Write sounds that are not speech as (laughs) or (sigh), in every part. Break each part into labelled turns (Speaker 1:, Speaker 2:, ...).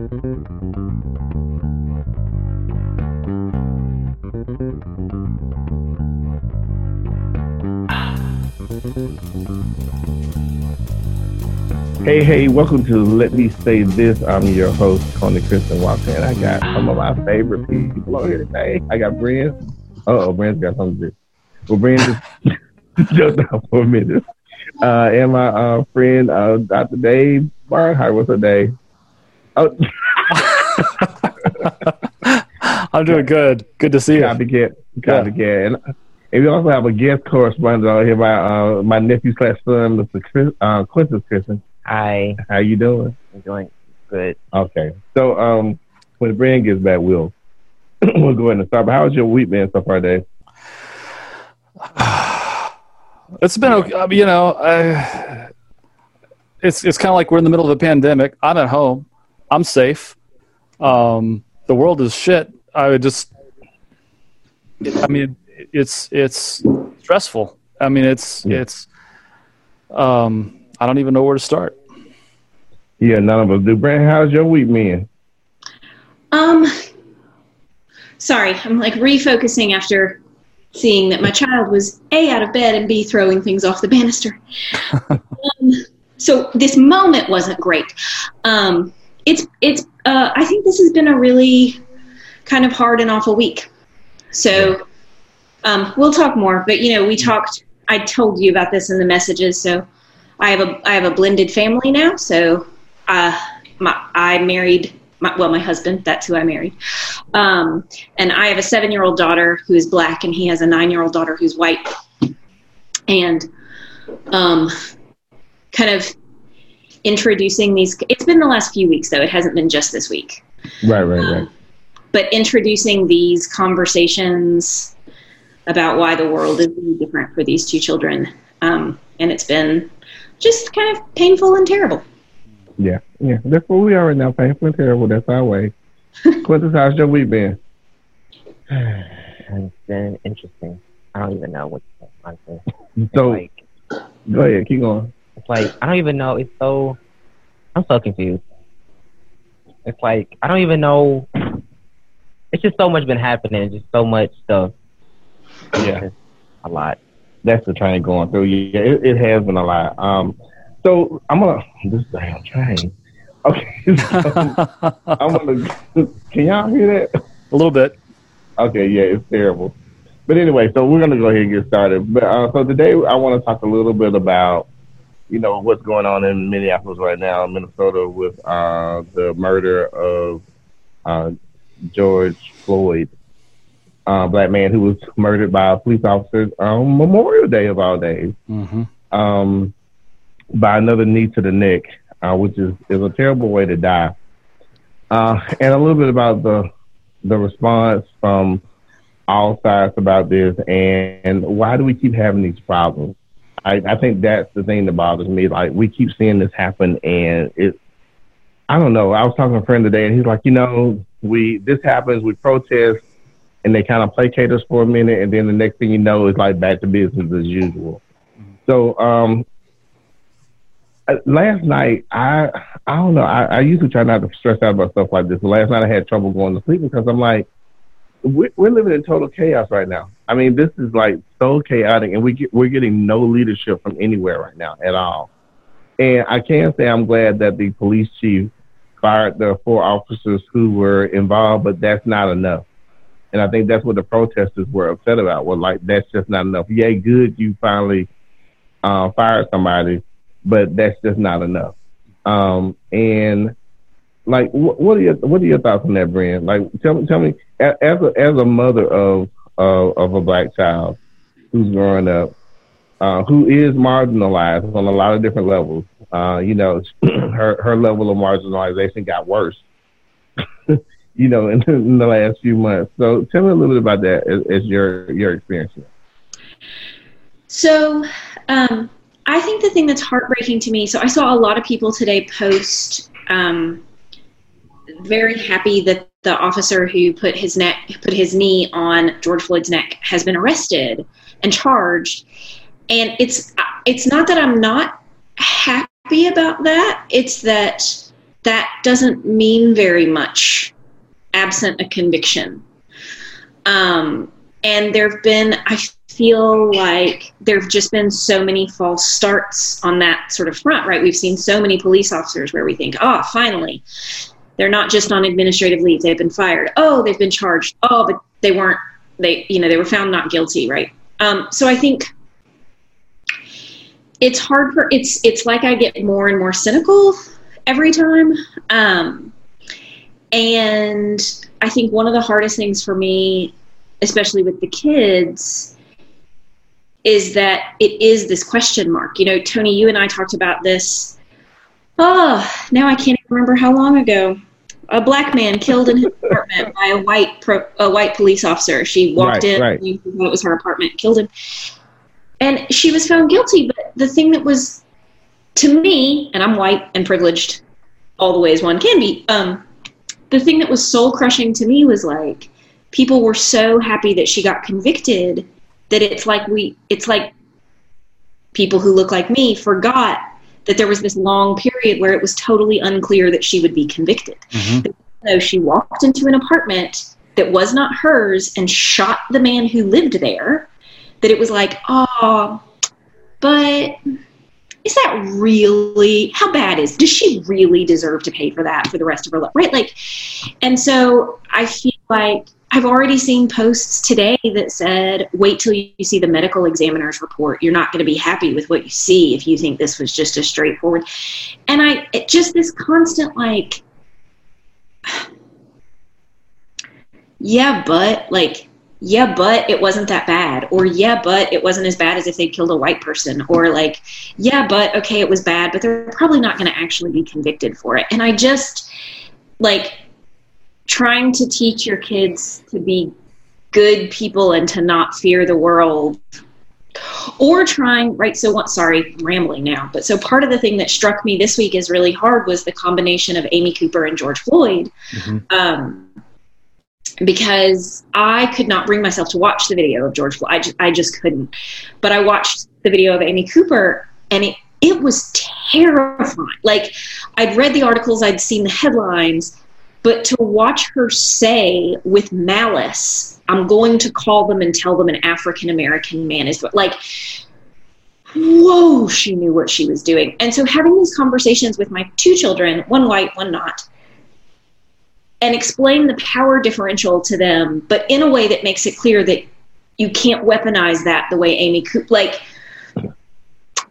Speaker 1: Hey, hey, welcome to Let Me Say This. I'm your host, Tony Kristen and I got some of my favorite people on here today. I got Brent. oh, Brent's got something to do. Well, Brent (laughs) just jumped out for a minute. Uh, and my uh, friend, uh, Dr. Dave Barnhart. What's up, Dave? Oh. (laughs)
Speaker 2: I'm doing good. Good to see you.
Speaker 1: Copycat. Copycat. Yeah. And, and we also have a guest correspondent on here, my, uh, my nephew's class son, Mr. Chris, uh, Quintus Christian.
Speaker 3: Hi.
Speaker 1: How you doing?
Speaker 3: I'm doing good.
Speaker 1: Okay. So um, when the brand gets back, we'll (clears throat) we'll go ahead and start. But how's your week been so far, Dave? (sighs)
Speaker 2: It's been okay. I mean, you know, I, it's it's kind of like we're in the middle of a pandemic. I'm at home. I'm safe. Um, the world is shit. I would just. I mean, it's it's stressful. I mean, it's yeah. it's. Um, I don't even know where to start.
Speaker 1: Yeah, none of us do. Brent, how's your week been?
Speaker 4: Um, sorry, I'm like refocusing after seeing that my child was a out of bed and b throwing things off the banister. (laughs) um, so this moment wasn't great. Um, it's it's. Uh, I think this has been a really kind of hard and awful week. So um, we'll talk more. But you know, we talked. I told you about this in the messages. So I have a I have a blended family now, so uh, my, I married my, well my husband. That's who I married, um, and I have a seven year old daughter who is black, and he has a nine year old daughter who's white, and um, kind of introducing these. It's been the last few weeks though; it hasn't been just this week.
Speaker 1: Right, right, right.
Speaker 4: But introducing these conversations about why the world is really different for these two children, um, and it's been just kind of painful and terrible.
Speaker 1: Yeah, yeah, that's what we are right now. Painful and terrible. That's our way. (laughs) Quintus, how's your week been?
Speaker 3: it's been interesting. I don't even know what to say, honestly.
Speaker 1: So, like, go ahead, keep going.
Speaker 3: Like I don't even know. It's so I'm so confused. It's like I don't even know. It's just so much been happening. Just so much stuff.
Speaker 1: Yeah,
Speaker 3: a lot
Speaker 1: that's the train going through. Yeah, it, it has been a lot. Um, so I'm gonna this damn train. Okay, (laughs) so (laughs) I'm gonna. Can y'all hear that?
Speaker 2: A little bit.
Speaker 1: Okay, yeah, it's terrible. But anyway, so we're gonna go ahead and get started. But uh, so today I want to talk a little bit about, you know, what's going on in Minneapolis right now, Minnesota, with uh, the murder of uh, George Floyd uh, black man who was murdered by a police officer on Memorial Day of all days, mm-hmm. um, by another knee to the neck, uh, which is, is a terrible way to die. Uh, and a little bit about the the response from all sides about this, and why do we keep having these problems? I, I think that's the thing that bothers me. Like we keep seeing this happen, and it. I don't know. I was talking to a friend today, and he's like, you know, we this happens, we protest, and they kind of placate us for a minute, and then the next thing you know, it's like back to business as usual. So um, uh, last night, I I don't know. I, I usually try not to stress out about stuff like this. Last night, I had trouble going to sleep because I'm like, we're living in total chaos right now. I mean, this is like so chaotic, and we get, we're getting no leadership from anywhere right now at all. And I can say I'm glad that the police chief fired the four officers who were involved, but that's not enough. And I think that's what the protesters were upset about. Well, like that's just not enough. Yay, good, you finally uh, fired somebody, but that's just not enough. Um, and like, wh- what are your what are your thoughts on that, Brent? Like, tell me, tell me, as a as a mother of of, of a black child who's growing up, uh, who is marginalized on a lot of different levels. Uh, you know, (clears throat) her her level of marginalization got worse (laughs) you know, in, (laughs) in, the last few months. So tell me a little bit about that as, as your your experience.
Speaker 4: So, um, I think the thing that's heartbreaking to me. So I saw a lot of people today post. Um, very happy that the officer who put his neck put his knee on George Floyd's neck has been arrested and charged. And it's it's not that I'm not happy about that. It's that that doesn't mean very much absent a conviction. Um, and there have been, I feel like there have just been so many false starts on that sort of front, right? We've seen so many police officers where we think, oh, finally, they're not just on administrative leave; they've been fired. Oh, they've been charged. Oh, but they weren't. They, you know, they were found not guilty, right? Um, so I think it's hard for it's it's like I get more and more cynical every time. Um, and I think one of the hardest things for me, especially with the kids, is that it is this question mark. You know, Tony, you and I talked about this. Oh, now I can't remember how long ago. A black man killed in his (laughs) apartment by a white pro, a white police officer. She walked
Speaker 1: Right,
Speaker 4: in,
Speaker 1: right.
Speaker 4: it was her apartment, killed him, and she was found guilty. But the thing that was, to me, and I'm white and privileged, all the ways one can be. Um, the thing that was soul crushing to me was like people were so happy that she got convicted that it's like we it's like people who look like me forgot that there was this long period where it was totally unclear that she would be convicted. Mm-hmm. So she walked into an apartment that was not hers and shot the man who lived there. That it was like, oh, but is that really how bad is does she really deserve to pay for that for the rest of her life right like and so i feel like i've already seen posts today that said wait till you see the medical examiner's report you're not going to be happy with what you see if you think this was just a straightforward and i just this constant like (sighs) yeah but like yeah, but it wasn't that bad. Or, yeah, but it wasn't as bad as if they killed a white person. Or, like, yeah, but okay, it was bad, but they're probably not going to actually be convicted for it. And I just, like, trying to teach your kids to be good people and to not fear the world. Or trying, right? So, what, sorry, I'm rambling now. But so part of the thing that struck me this week is really hard was the combination of Amy Cooper and George Floyd. Um, because I could not bring myself to watch the video of George Floyd. I just, I just couldn't. But I watched the video of Amy Cooper, and it it was terrifying. Like I'd read the articles, I'd seen the headlines, but to watch her say with malice, "I'm going to call them and tell them an African American man is like." Whoa, she knew what she was doing. And so having these conversations with my two children, one white, one not, and explain the power differential to them, but in a way that makes it clear that you can't weaponize that the way Amy Cooper. Like,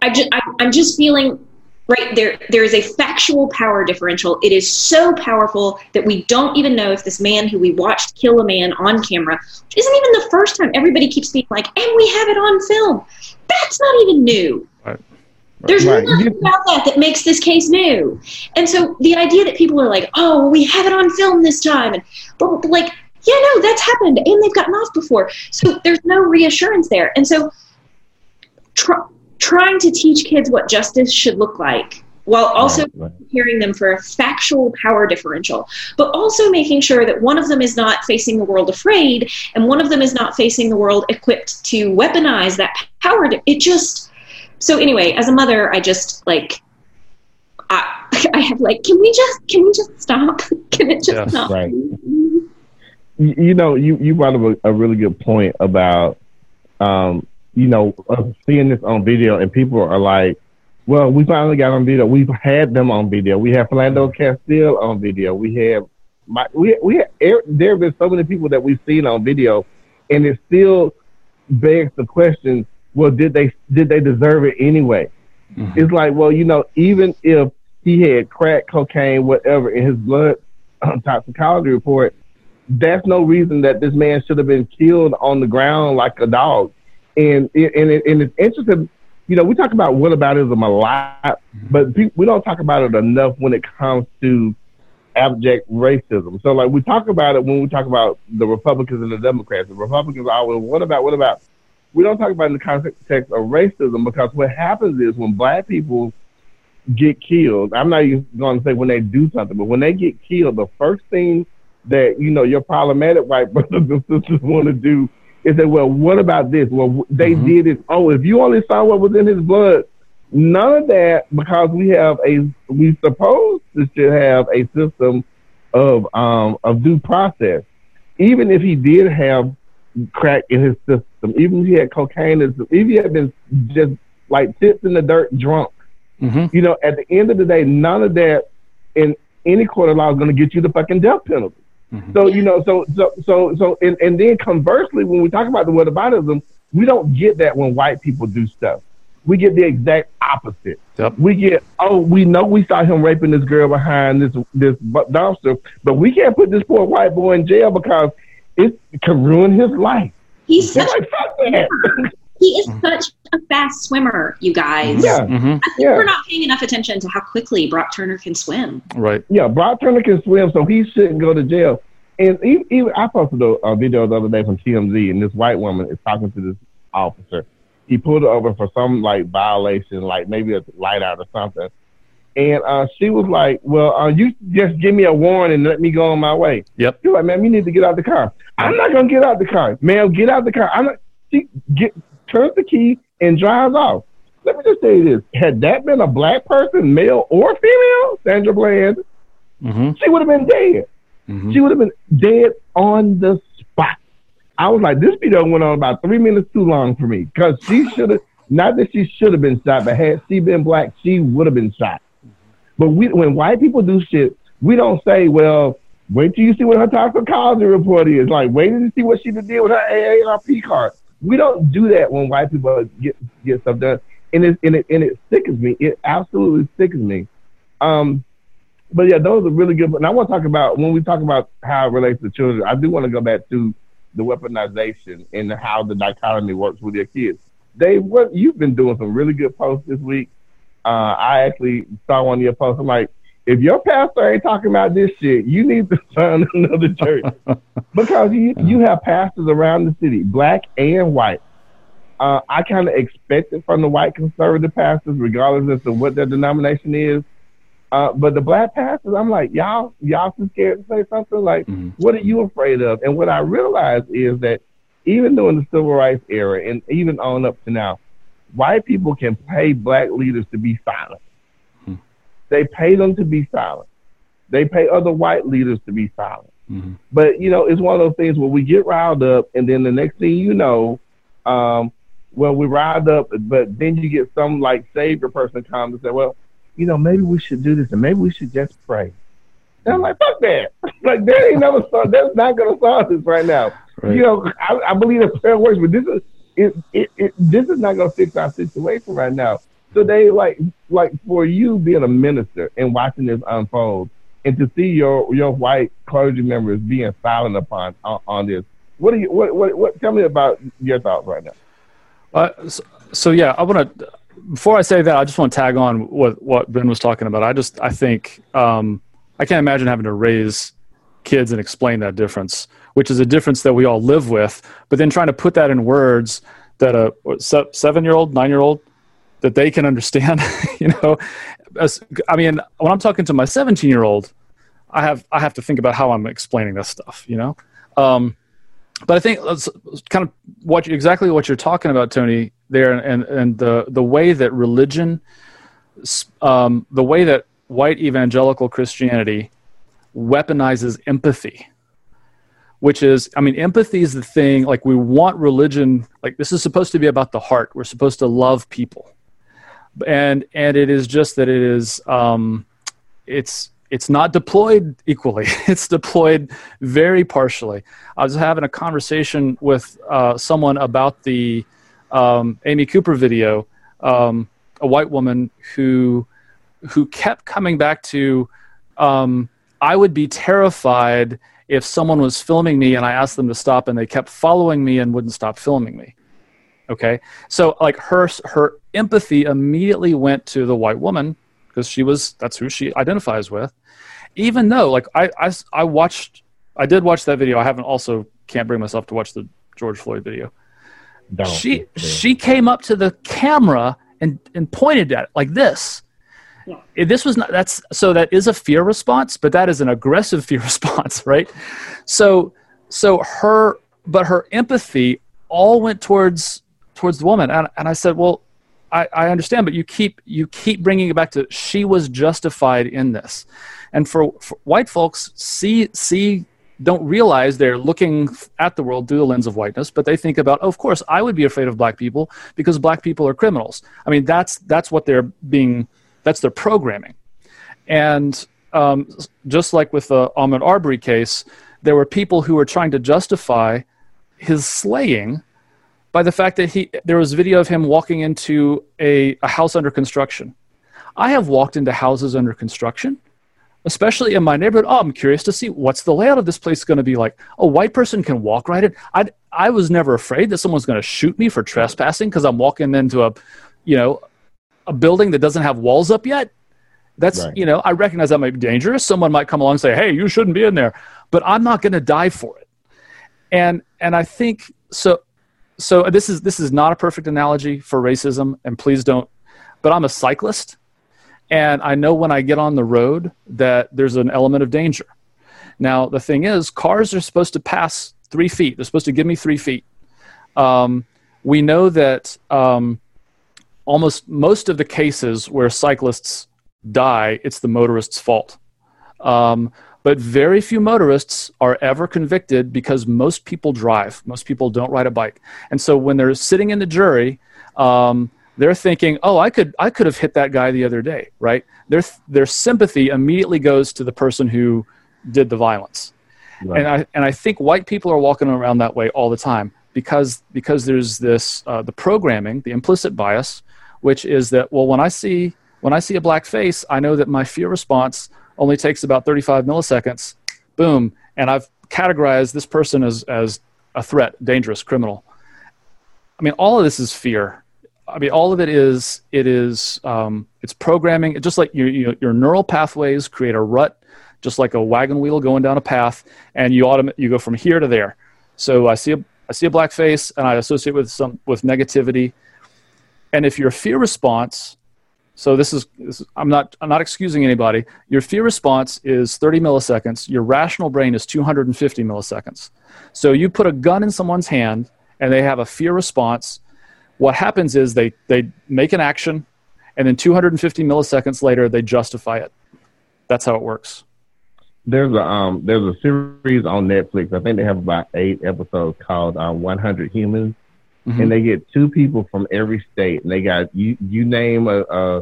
Speaker 4: I just, I, I'm just feeling right there. There is a factual power differential. It is so powerful that we don't even know if this man who we watched kill a man on camera which isn't even the first time. Everybody keeps being like, and we have it on film. That's not even new. There's
Speaker 1: Right.
Speaker 4: nothing about that that makes this case new. And so the idea that people are like, oh, we have it on film this time, and but, but like, yeah, no, that's happened, and they've gotten off before. So there's no reassurance there. And so tr- trying to teach kids what justice should look like while also
Speaker 1: Right, right.
Speaker 4: preparing them for a factual power differential, but also making sure that one of them is not facing the world afraid and one of them is not facing the world equipped to weaponize that power. di- It just, so anyway, as a mother, I just like, I, (laughs) I have like, can we just, can we just stop? (laughs) Can it just
Speaker 2: Yes,
Speaker 4: stop?
Speaker 1: right. You you know, you, you brought up a, a really good point about, um, you know, seeing this on video and people are like, well, we finally got on video. We've had them on video. We have Philando Castile on video. We have my, we, we have, there have been so many people that we've seen on video and it still begs the question, well, did they, did they deserve it anyway? It's like, well, you know, even if he had crack, cocaine, whatever in his blood um, (clears throat) toxicology report, that's no reason that this man should have been killed on the ground like a dog. And and, and it's interesting, you know, we talk about what whataboutism a lot, but pe- we don't talk about it enough when it comes to abject racism. So, like, we talk about it when we talk about the Republicans and the Democrats. The Republicans are always, what about, what about? We don't talk about in the context of racism because what happens is when black people get killed, I'm not even going to say when they do something, but when they get killed, the first thing that you know your problematic white (laughs) brothers and sisters want to do is say, "Well, what about this? Well, they
Speaker 2: Mhm.
Speaker 1: did it. Oh, if you only saw what was in his blood, None of that because we have a we supposed to should have a system of um of due process. Even if he did have crack in his system, even if he had cocaine, in if he had been just like sits in the dirt drunk,
Speaker 2: hmm
Speaker 1: you know, at the end of the day, none of that in any court of law is going to get you the fucking death penalty.
Speaker 2: Mhm.
Speaker 1: So you know, so so so so, and, and then conversely, when we talk about the whataboutism, we don't get that when white people do stuff. We get the exact opposite.
Speaker 2: Yep.
Speaker 1: We get, oh, we know we saw him raping this girl behind this this dumpster, but we can't put this poor white boy in jail because it can ruin his life.
Speaker 4: He's
Speaker 1: They're
Speaker 4: such
Speaker 1: like, fuck that. (laughs)
Speaker 4: he is such a fast swimmer, you guys.
Speaker 1: yeah,
Speaker 2: hmm
Speaker 1: Yeah.
Speaker 4: we're not paying enough attention to how quickly Brock Turner can swim.
Speaker 2: Right.
Speaker 1: yeah. Brock Turner can swim, so he shouldn't go to jail. And even, even I posted a, a video the other day from TMZ, and this white woman is talking to this officer. He pulled her over for some like violation, like maybe a light out or something. And uh, she was like, "Well, uh, you just give me a warning and let me go on my way."
Speaker 2: Yep.
Speaker 1: You're like, "Man, you need to get out the car." I'm not gonna get out the car, ma'am. Get out the car. I'm not. She get turns the key and drives off. Let me just say this: Had that been a black person, male or female, Sandra Bland,
Speaker 2: hmm
Speaker 1: she would have been dead.
Speaker 2: hmm
Speaker 1: She would have been dead on the spot. I was like, this video went on about three minutes too long for me because she should have, not that she should have been shot, but had she been black, she would have been shot. But we, when white people do shit, we don't say, well, wait till you see what her toxicology report is. Like, wait till you see what she did with her AARP card. We don't do that when white people get get stuff done, and it and it and it sickens me. It absolutely sickens me. Um, but yeah, those are really good. And I want to talk about when we talk about how it relates to children. I do want to go back to the weaponization and how the dichotomy works with your kids. Dave, what you've been doing some really good posts this week. Uh, I actually saw one of your posts. I'm like, if your pastor ain't talking about this shit, you need to (laughs) find another church (laughs) because you you have pastors around the city, black and white. Uh, I kind of expect it from the white conservative pastors, regardless as to what their denomination is. Uh, but the black pastors, I'm like, y'all, y'all too scared to say something. Like,
Speaker 2: Mhm.
Speaker 1: what are you afraid of? And what I realized is that even during the civil rights era, and even on up to now, white people can pay black leaders to be silent. They pay them to be silent. They pay other white leaders to be silent.
Speaker 2: hmm
Speaker 1: But you know, it's one of those things where we get riled up, and then the next thing you know, um, well, we riled up, but then you get some like savior person come and say, well, you know, maybe we should do this, and maybe we should just pray. And I'm like, fuck that. (laughs) like that ain't never solved. That's not gonna solve this right now.
Speaker 2: Right.
Speaker 1: You know, I, I believe that prayer works, but this is it, it, it. This is not gonna fix our situation right now. So they like like for you being a minister and watching this unfold, and to see your your white clergy members being silent upon on, on this. What do you what, what what? Tell me about your thoughts right now.
Speaker 2: Uh, so, so yeah, I want to. Before I say that, I just want to tag on what what Ben was talking about. I just I think um, I can't imagine having to raise kids and explain that difference, which is a difference that we all live with. But then trying to put that in words that a seven year old, nine year old, that they can understand. (laughs) you know, As, I mean, when I'm talking to my 17 year old, I have I have to think about how I'm explaining this stuff. You know. Um, but I think let's kind of what exactly what you're talking about, Tony, there, and and the the way that religion, um, the way that white evangelical Christianity weaponizes empathy, which is, I mean, empathy is the thing. Like we want religion, like this is supposed to be about the heart. We're supposed to love people, and and it is just that it is, um, it's it's not deployed equally. (laughs) It's deployed very partially. I was having a conversation with uh, someone about the um, Amy Cooper video, um, a white woman who who kept coming back to, um, I would be terrified if someone was filming me and I asked them to stop and they kept following me and wouldn't stop filming me. Okay, so like her her empathy immediately went to the white woman because she was that's who she identifies with. Even though like I, I i watched i did watch that video. I haven't also can't bring myself to watch the george floyd video.
Speaker 1: Don't.
Speaker 2: she she came up to the camera and and pointed at it like this.
Speaker 4: Yeah.
Speaker 2: This was not that's so that is a fear response but that is an aggressive (laughs) fear response right? So so her but her empathy all went towards towards the woman. And, and i said well I, I understand, but you keep you keep bringing it back to she was justified in this, and for, for white folks see see don't realize they're looking at the world through the lens of whiteness, but they think about, oh, of course, I would be afraid of black people because black people are criminals. I mean, that's that's what they're being, that's their programming, and um, just like with the Ahmaud Arbery case, there were people who were trying to justify his slaying by the fact that he there was video of him walking into a, a house under construction. I have walked into houses under construction, especially in my neighborhood. Oh, I'm curious to see what's the layout of this place going to be like. A white person can walk right in. I I was never afraid that someone's going to shoot me for trespassing because I'm walking into a, you know, a building that doesn't have walls up yet. That's right. you know I recognize that might be dangerous. Someone might come along and say, "Hey, you shouldn't be in there," but I'm not going to die for it. And and I think so so this is this is not a perfect analogy for racism, and please don't. But I'm a cyclist, and I know when I get on the road that there's an element of danger. Now the thing is, cars are supposed to pass three feet. They're supposed to give me three feet. Um, we know that um, almost most of the cases where cyclists die, it's the motorist's fault. Um, but very few motorists are ever convicted because most people drive. Most people don't ride a bike. And so when they're sitting in the jury, um, they're thinking, "Oh, I could, I could have hit that guy the other day," right? Their their sympathy immediately goes to the person who did the violence, right. and I and I think white people are walking around that way all the time because because there's this uh, the programming, the implicit bias, which is that well, when I see when I see a black face, I know that my fear response only takes about 35 milliseconds. Boom. And I've categorized this person as, as a threat, dangerous, criminal. I mean, all of this is fear. I mean, all of it is it is um, it's programming. Just like your, your, your neural pathways create a rut, just like a wagon wheel going down a path, and you automate you go from here to there. So I see a I see a black face, and I associate with some with negativity. And if your fear response so this is, this is, I'm not I'm not excusing anybody. Your fear response is 30 milliseconds. Your rational brain is 250 milliseconds. So you put a gun in someone's hand and they have a fear response. What happens is they they make an action, and then 250 milliseconds later they justify it. That's how it works.
Speaker 1: There's a um there's a series on Netflix. I think they have about eight episodes called uh, 100 Humans mm-hmm. and they get two people from every state, and they got you. You name a, a,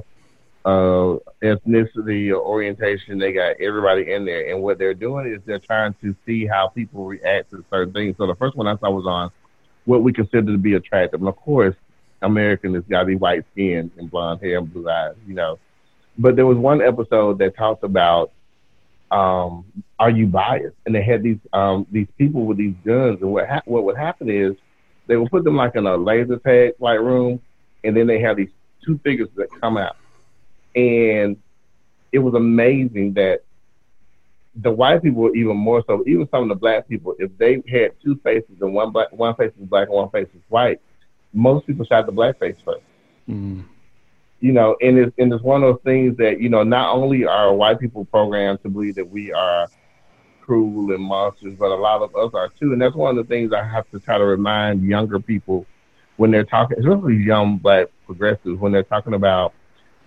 Speaker 1: a ethnicity or orientation, they got everybody in there. And what they're doing is they're trying to see how people react to certain things. So the first one I saw was on what we consider to be attractive, and of course, American has got to be white skin and blonde hair and blue eyes, you know. But there was one episode that talked about um, are you biased? And they had these um, these people with these guns, and what ha- what would happen is they would put them like in a laser tag like room, and then they have these two figures that come out, and it was amazing that the white people were even more so. Even some of the black people, if they had two faces and one black, one face is black and one face is white, most people shot the black face first. Mm. You know, and it's and it's one of those things that you know not only are white people programmed to believe that we are cruel and monsters, but a lot of us are too. And that's one of the things I have to try to remind younger people when they're talking, especially young black progressives, when they're talking about,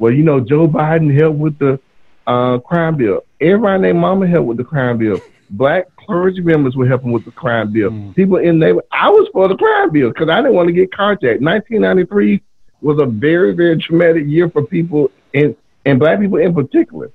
Speaker 1: well, you know, Joe Biden helped with the uh, crime bill. Everybody named Mama helped with the crime bill. Black clergy members were helping with the crime bill. Mm. People in neighbor, I was for the crime bill because I didn't want to get carjacked. 1993 was a very, very traumatic year for people and and black people in particular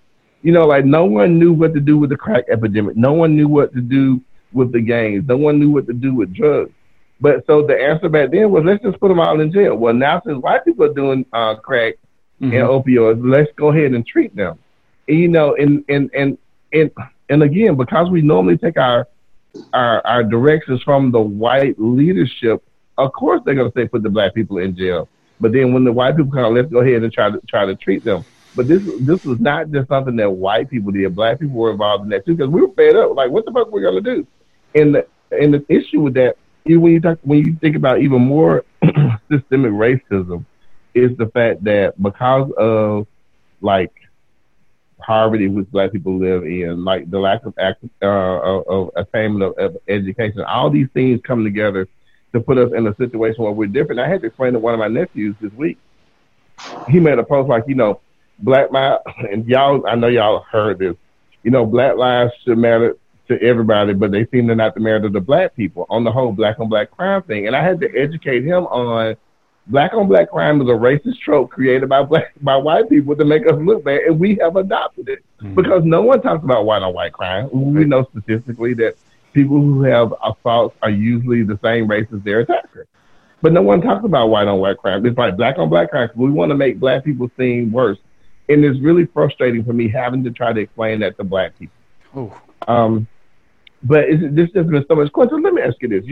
Speaker 1: you know, like no one knew what to do with the crack epidemic. No one knew what to do with the gangs. No one knew what to do with drugs. But so the answer back then was let's just put them all in jail. Well, now since white people are doing uh, crack mm-hmm. and opioids, let's go ahead and treat them. And, you know, and and and and and again, because we normally take our our our directions from the white leadership, of course they're gonna say put the black people in jail. But then when the white people come, let's go ahead and try to try to treat them. But this this was not just something that white people did. Black people were involved in that too because we were fed up. Like, what the fuck are we gonna do? And the and the issue with that, even when you talk when you think about even more (clears throat) systemic racism, is the fact that because of like poverty which black people live in, like the lack of uh, of attainment of, of education, all these things come together to put us in a situation where we're different. I had to explain to one of my nephews this week he made a post like, you know, Black Lives, (laughs) and y'all, I know y'all heard this, you know, Black Lives should matter to everybody, but they seem to not to matter to the black people on the whole black on black crime thing. And I had to educate him on black on black crime is a racist trope created by black by white people to make us look bad, and we have adopted it mm-hmm. because no one talks about white on white crime. We know statistically that people who have assaults are usually the same race as their attacker. But no one talks about white on white crime. It's like black on black crime. We want to make black people seem worse. And it's really frustrating for me having to try to explain that to black people. Oh. Um, but this has been so much. Quentin, let me ask you this.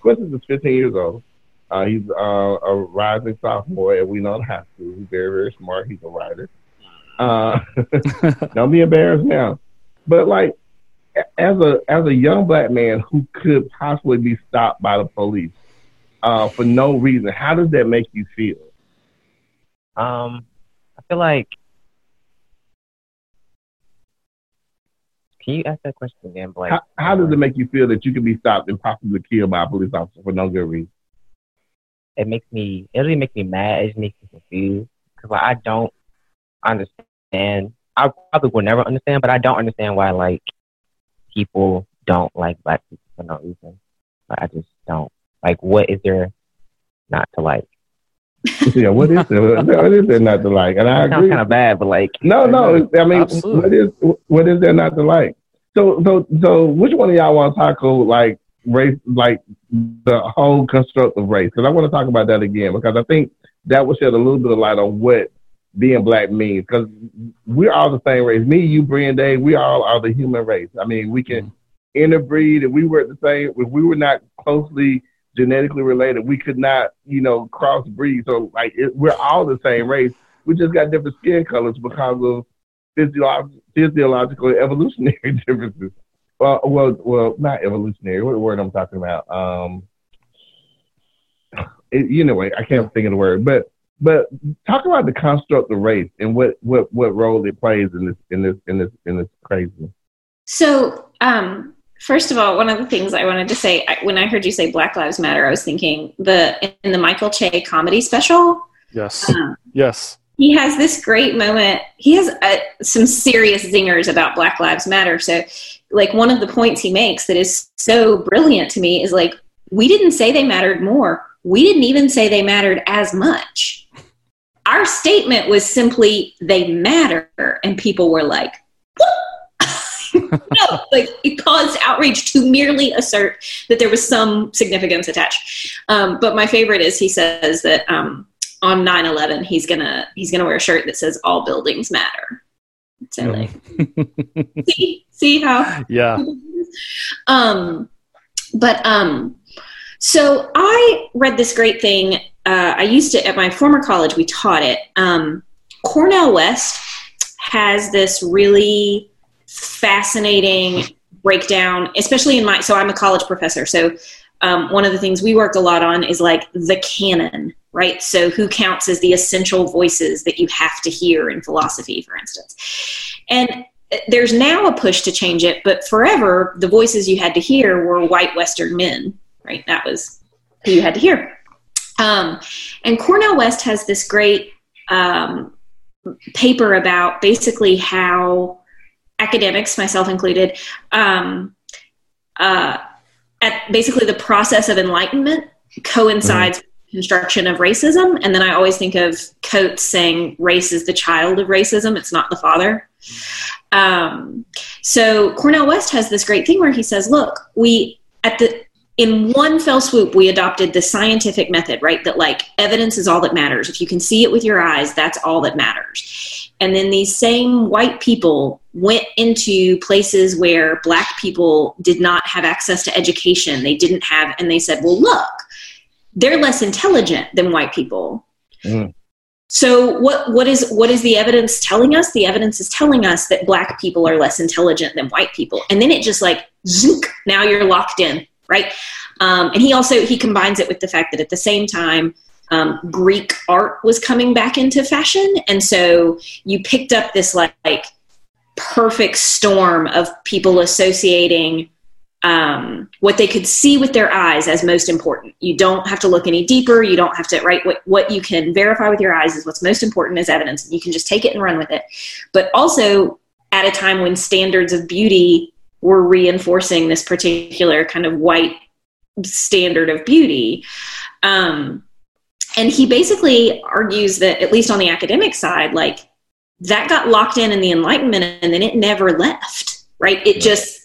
Speaker 1: Quentin is 15 years old. Uh, he's uh, a rising sophomore at Wheeling High School. He's very, very smart. He's a writer. Uh, (laughs) don't be embarrassed now. But like, as a as a young black man who could possibly be stopped by the police uh, for no reason, how does that make you feel?
Speaker 3: Um, I feel like. Can you ask that question again, Blake?
Speaker 1: How, how does it make you feel that you could be stopped and possibly killed by a police officer for no good reason?
Speaker 3: It makes me. It really makes me mad. It just makes me confused because like, I don't understand. I probably will never understand, but I don't understand why like people don't like black people for no reason. But I just don't. Like, what is there not to like? (laughs)
Speaker 1: yeah, what is there? what is there not to like? And I agree.
Speaker 3: kind of bad, but like,
Speaker 1: no, no. I mean, Absolutely. what is what is there not to like? So, so, so, which one of y'all want to tackle like race, like the whole construct of race? Because I want to talk about that again because I think that will shed a little bit of light on what being black means because we're all the same race. Me, you, Brian, Dave, we all are the human race. I mean, we can mm-hmm. interbreed. If we were the same, if we were not closely genetically related, we could not, you know, crossbreed. So, like, it, we're all the same race. We just got different skin colors because of physio- physiological and evolutionary (laughs) differences. Well, well, well, not evolutionary. What word I'm talking about? Um, it, you know, I can't think of the word, but but talk about the construct of race and what what what role it plays in this in this in this in this crazy.
Speaker 4: So, um, first of all, one of the things I wanted to say when I heard you say Black Lives Matter, I was thinking the in the Michael Che comedy special.
Speaker 2: Yes. Um, yes.
Speaker 4: He has this great moment. He has uh, some serious zingers about Black Lives Matter. So, like one of the points he makes that is so brilliant to me is like, we didn't say they mattered more. We didn't even say they mattered as much. Our statement was simply they matter and people were like (laughs) no like it caused outrage to merely assert that there was some significance attached. Um, but my favorite is he says that um, on 9-11 he's gonna he's gonna wear a shirt that says all buildings matter. So like (laughs) see see how
Speaker 2: yeah (laughs)
Speaker 4: um but um so I read this great thing. Uh, I used it at my former college. We taught it. Um, Cornel West has this really fascinating breakdown, especially in my. So I'm a college professor. So um, one of the things we work a lot on is like the canon, right? So who counts as the essential voices that you have to hear in philosophy, for instance. And there's now a push to change it, but forever the voices you had to hear were white Western men right? That was who you had to hear. Um, and Cornel West has this great um, paper about basically how academics, myself included, um, uh, at basically the process of enlightenment coincides mm-hmm. Construction of racism. And then I always think of Coates saying race is the child of racism, it's not the father. Um, so Cornel West has this great thing where he says, look, we at the in one fell swoop we adopted the scientific method right? That like evidence is all that matters. If you can see it with your eyes that's all that matters. And then these same white people went into places where black people did not have access to education. They didn't have and they said well look they're less intelligent than white people mm. so what what is what is the evidence telling us the evidence is telling us that black people are less intelligent than white people and then it just like zook now you're locked in right? Um, and he also he combines it with the fact that at the same time um, Greek art was coming back into fashion, and so you picked up this like, like perfect storm of people associating um, what they could see with their eyes as most important. You don't have to look any deeper. You don't have to, right? What, what you can verify with your eyes is what's most important as evidence. You can just take it and run with it. But also at a time when standards of beauty were reinforcing this particular kind of white standard of beauty. Um, and he basically argues that, at least on the academic side, like that got locked in in the Enlightenment and then it never left, right? It just,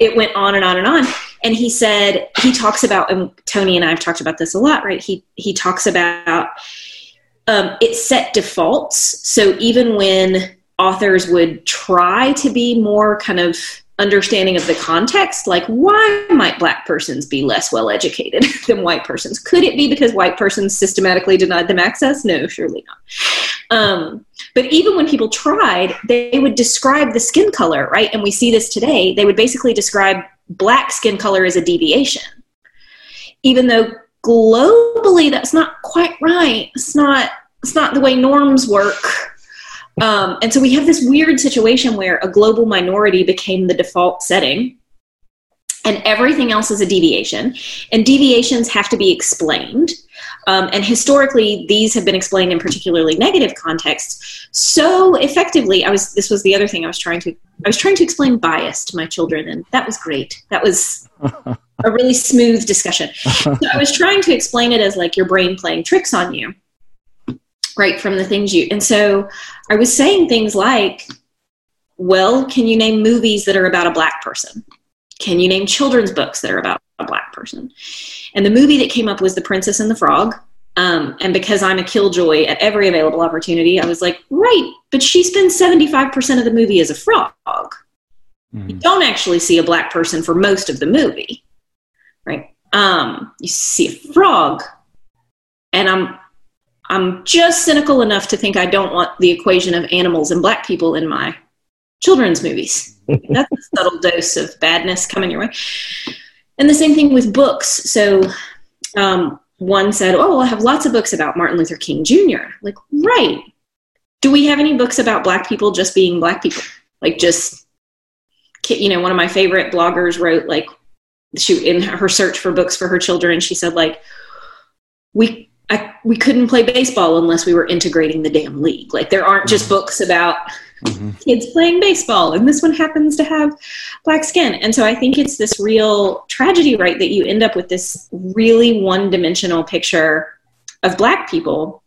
Speaker 4: it went on and on and on. And he said, he talks about, and Tony and I have talked about this a lot, right? He, he talks about um, it set defaults. So even when authors would try to be more kind of understanding of the context like why might black persons be less well educated (laughs) than white persons? Could it be because white persons systematically denied them access? No surely not. Um, but even when people tried they would describe the skin color right? And we see this today. They would basically describe black skin color as a deviation. Even though globally that's not quite right. It's not it's not the way norms work um, and so we have this weird situation where a global minority became the default setting and everything else is a deviation. And deviations have to be explained. Um, and historically, these have been explained in particularly negative contexts so effectively. I was this was the other thing I was trying to I was trying to explain bias to my children, and that was great. That was (laughs) a really smooth discussion. So I was trying to explain it as like your brain playing tricks on you right from the things you and so i was saying things like well can you name movies that are about a black person? Can you name children's books that are about a black person? And the movie that came up was the princess and the frog. Um, and because i'm a killjoy at every available opportunity i was like right but she spends 75% of the movie as a frog. Mm-hmm. you don't actually see a black person for most of the movie right? Um, you see a frog and i'm I'm just cynical enough to think I don't want the equation of animals and black people in my children's movies. (laughs) That's a subtle dose of badness coming your way. And the same thing with books. So um, one said, Oh, well, I have lots of books about Martin Luther King Jr. Like, right. Do we have any books about black people just being black people? Like, just, you know, one of my favorite bloggers wrote, like, she, in her search for books for her children, she said, like, we I, we couldn't play baseball unless we were integrating the damn league. Like there aren't just mm-hmm. books about mm-hmm. kids playing baseball, and this one happens to have black skin. And so I think it's this real tragedy, right, that you end up with this really one-dimensional picture of black people,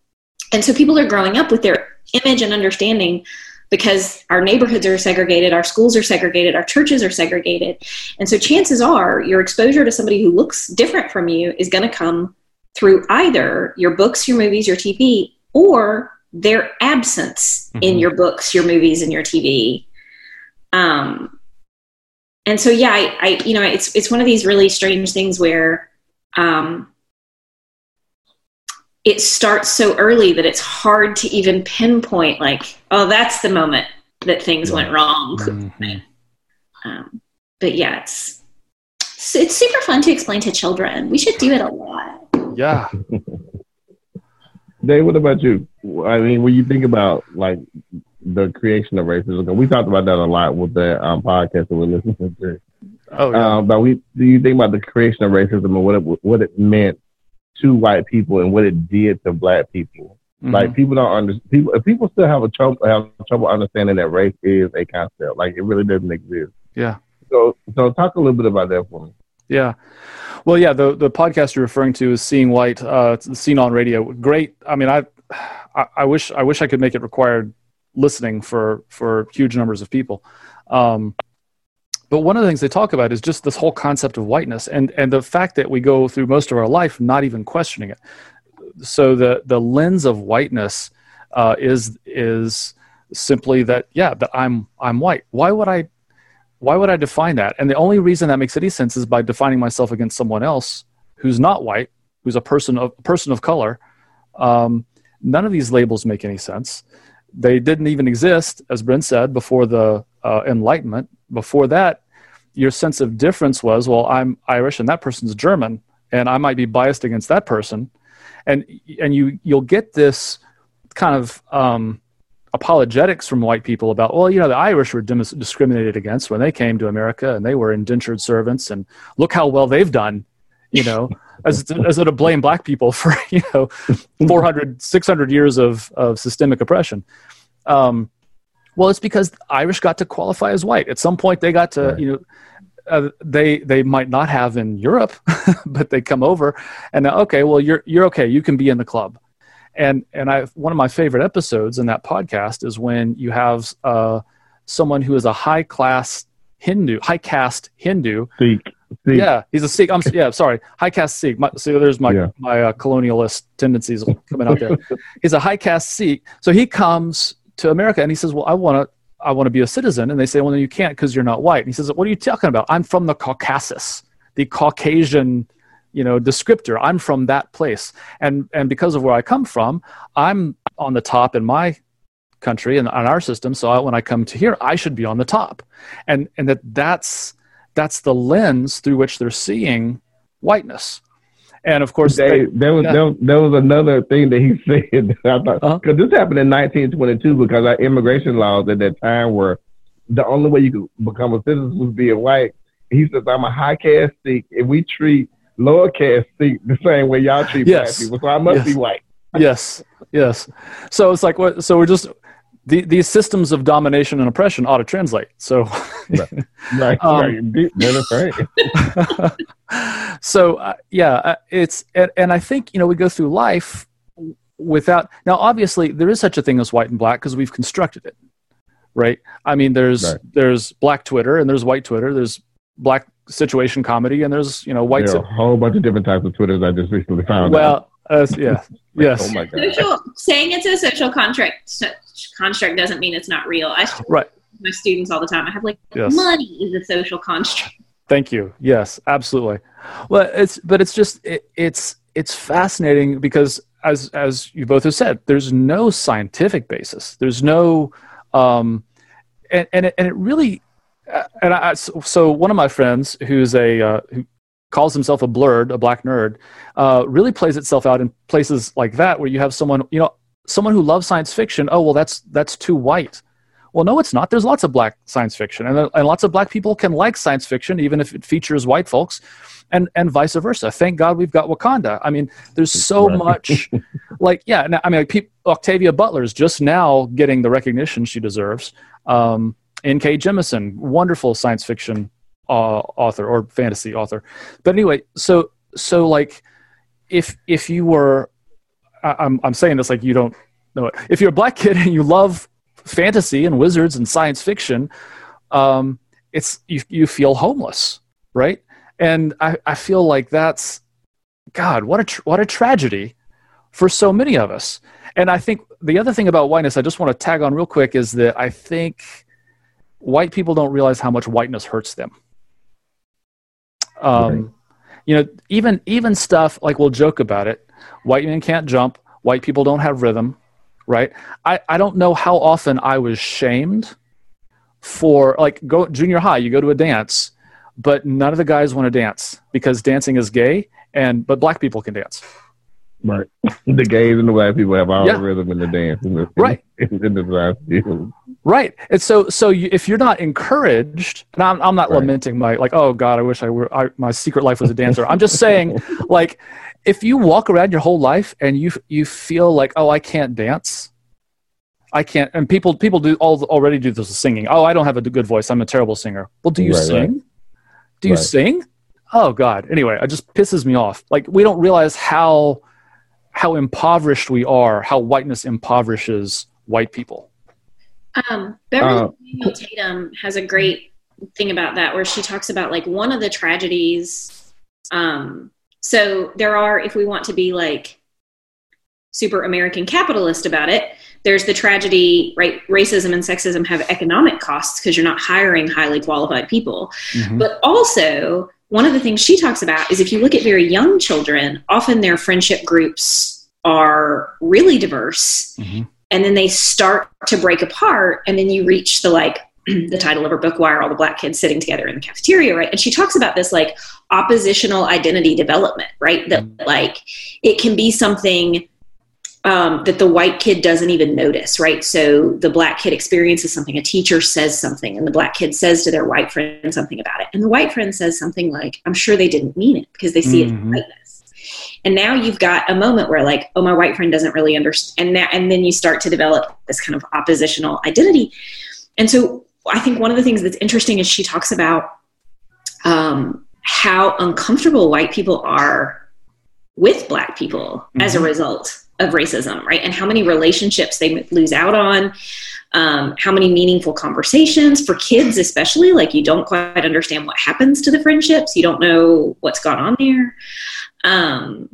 Speaker 4: and so people are growing up with their image and understanding because our neighborhoods are segregated, our schools are segregated, our churches are segregated. And so chances are your exposure to somebody who looks different from you is going to come through either your books, your movies, your TV, or their absence mm-hmm. in your books, your movies, and your TV. Um, and so, yeah, I, I, you know, it's it's one of these really strange things where um, it starts so early that it's hard to even pinpoint, like, oh, that's the moment that things went wrong. Mm-hmm. (laughs) Um, but yeah, it's it's super fun to explain to children. We should do it a lot.
Speaker 2: Yeah. (laughs)
Speaker 1: Dave, what about you? I mean, when you think about like the creation of racism, we talked about that a lot with the um, podcast that we're listening to. Oh, yeah. Um, but we do you think about the creation of racism and what it what it meant to white people and what it did to black people? Mm-hmm. Like people don't understand. People people still have a trouble have trouble understanding that race is a concept. Like it really doesn't exist.
Speaker 2: Yeah.
Speaker 1: So so talk a little bit about that for me.
Speaker 2: Yeah. Well, yeah, the the podcast you're referring to is Seeing White, uh, Scene on Radio. Great. I mean, I, I, I wish I wish I could make it required listening for for huge numbers of people. Um, but one of the things they talk about is just this whole concept of whiteness and and the fact that we go through most of our life not even questioning it. So the the lens of whiteness uh, is is simply that yeah that I'm I'm white. Why would I why would I define that? And the only reason that makes any sense is by defining myself against someone else who's not white, who's a person of person of color. Um, none of these labels make any sense. They didn't even exist, as Bryn said, before the uh, Enlightenment. Before that, your sense of difference was, well, I'm Irish and that person's German, and I might be biased against that person, and and you you'll get this kind of um, apologetics from white people about, well, you know, the Irish were dim- discriminated against when they came to America and they were indentured servants, and look how well they've done, you know, (laughs) as, as to blame black people for, (laughs) you know, 400, 600 years of, of systemic oppression. Um, well, it's because Irish got to qualify as white. At some point, they got to,
Speaker 1: Right.
Speaker 2: you know, uh, they they might not have in Europe, (laughs) but they come over and now, okay, well, you're you're okay. You can be in the club and and I one of my favorite episodes in that podcast is when you have uh, someone who is a high class Hindu, high caste Hindu.
Speaker 1: Sikh, Sikh.
Speaker 2: Yeah, he's a Sikh. I'm yeah, sorry, high caste Sikh. My, so there's my
Speaker 1: Yeah.
Speaker 2: my uh, colonialist tendencies coming out there. (laughs) he's a high caste Sikh. So he comes to America and he says, "Well, I want to." I want to be a citizen, and they say, "Well, no, you can't because you're not white." And he says, "What are you talking about? I'm from the Caucasus, the Caucasian, you know, descriptor. I'm from that place, and and because of where I come from, I'm on the top in my country and on our system. So I, when I come to here, I should be on the top, and and that that's that's the lens through which they're seeing whiteness, and of course,
Speaker 1: They,
Speaker 2: they,
Speaker 1: there was
Speaker 2: yeah.
Speaker 1: there, there was another thing that he (laughs) said. that I thought
Speaker 2: Uh-huh.
Speaker 1: because this happened in 1922 because our immigration laws at that time were the only way you could become a citizen was being white. He says, "I'm a high caste Sikh. If we treat lower caste Sikh the same way y'all treat
Speaker 2: Yes.
Speaker 1: black people, so I must
Speaker 2: Yes.
Speaker 1: be white."
Speaker 2: yes, yes. So it's like what? So we're just the, these systems of domination and oppression ought to translate. So,
Speaker 1: Right, (laughs)
Speaker 2: Um,
Speaker 1: right. That's (laughs) right.
Speaker 2: so uh, yeah, uh, it's and, and I think you know we go through life without now. Obviously, there is such a thing as white and black because we've constructed it, right? I mean, there's
Speaker 1: Right.
Speaker 2: there's black Twitter and there's white Twitter. There's black situation comedy and there's you know white.
Speaker 1: There are a whole bunch of different types of Twitters I just recently found.
Speaker 2: well, uh, yeah, (laughs) yes,
Speaker 1: Oh my god.
Speaker 4: Social saying it's a social contract construct doesn't mean it's not real. I
Speaker 2: right.
Speaker 4: my students all the time. I have like
Speaker 2: Yes.
Speaker 4: money is a social construct.
Speaker 2: Thank you. Yes, absolutely. Well, it's but it's just it, it's it's fascinating because as as you both have said, there's no scientific basis. There's no, um, and and it, and it really, and I so, one of my friends who's a uh, who calls himself a blurred, a black nerd, uh, really plays itself out in places like that where you have someone you know someone who loves science fiction. Oh well, that's that's too white. Well, no, it's not. There's lots of black science fiction, and, and lots of black people can like science fiction, even if it features white folks, and and vice versa. Thank God we've got Wakanda. I mean, there's so
Speaker 1: Right.
Speaker 2: much, (laughs) like yeah. Now, I mean, like, peop Octavia Butler's just now getting the recognition she deserves. Um, N.K. Jemisin, wonderful science fiction uh, author or fantasy author. But anyway, so so like, if if you were, I, I'm I'm saying this like you don't know it. If you're a black kid (laughs) and you love fantasy and wizards and science fiction, um, it's you you feel homeless, right? And I, I feel like that's God, what a tr- what a tragedy for so many of us. And I think the other thing about whiteness, I just want to tag on real quick, is that I think white people don't realize how much whiteness hurts them. Um,
Speaker 1: Right.
Speaker 2: You know, even even stuff like we'll joke about it. White men can't jump. White people don't have rhythm, right? I, I don't know how often I was shamed for like go junior high. You go to a dance, but none of the guys want to dance because dancing is gay, and but black people can dance.
Speaker 1: Right. (laughs) The gays and the black people have all
Speaker 2: Yeah.
Speaker 1: the rhythm in the dance. In the,
Speaker 2: Right. (laughs)
Speaker 1: In the field.
Speaker 2: Right. And so, so you, if you're not encouraged, and I'm, I'm not
Speaker 1: Right.
Speaker 2: lamenting my, like, oh God, I wish I were, I, my secret life was a dancer. I'm just saying, (laughs) like, if you walk around your whole life and you, you feel like, oh, I can't dance. I can't, and people, people do all, already do this singing. Oh, I don't have a good voice. I'm a terrible singer. Well, do you
Speaker 1: Right, right.
Speaker 2: sing? Do you
Speaker 1: Right.
Speaker 2: sing? Oh God. Anyway, it just pisses me off. Like, we don't realize how, how impoverished we are, how whiteness impoverishes white people.
Speaker 4: Um, Beverly
Speaker 1: Uh,
Speaker 4: Tatum has a great thing about that where she talks about like one of the tragedies. Um, so there are, if we want to be like super American capitalist about it, there's the tragedy, right? Racism and sexism have economic costs because you're not hiring highly qualified people.
Speaker 2: Mhm.
Speaker 4: But also, one of the things she talks about is if you look at very young children, often their friendship groups are really diverse
Speaker 2: Mhm.
Speaker 4: and then they start to break apart and then you reach the like (clears throat) the title of her book why are all the black kids sitting together in the cafeteria right? And she talks about this like oppositional identity development right? That like it can be something um, that the white kid doesn't even notice, right? So the black kid experiences something, a teacher says something, and the black kid says to their white friend something about it. And the white friend says something like, I'm sure they didn't mean it because they see
Speaker 2: Mhm.
Speaker 4: it whiteness. And now you've got a moment where like, oh, my white friend doesn't really understand. And, now, and then you start to develop this kind of oppositional identity. And so I think one of the things that's interesting is she talks about um, how uncomfortable white people are with black people as a result of racism, right? And how many relationships they lose out on, um, how many meaningful conversations for kids, especially. Like you don't quite understand what happens to the friendships, you don't know what's gone on there. Um,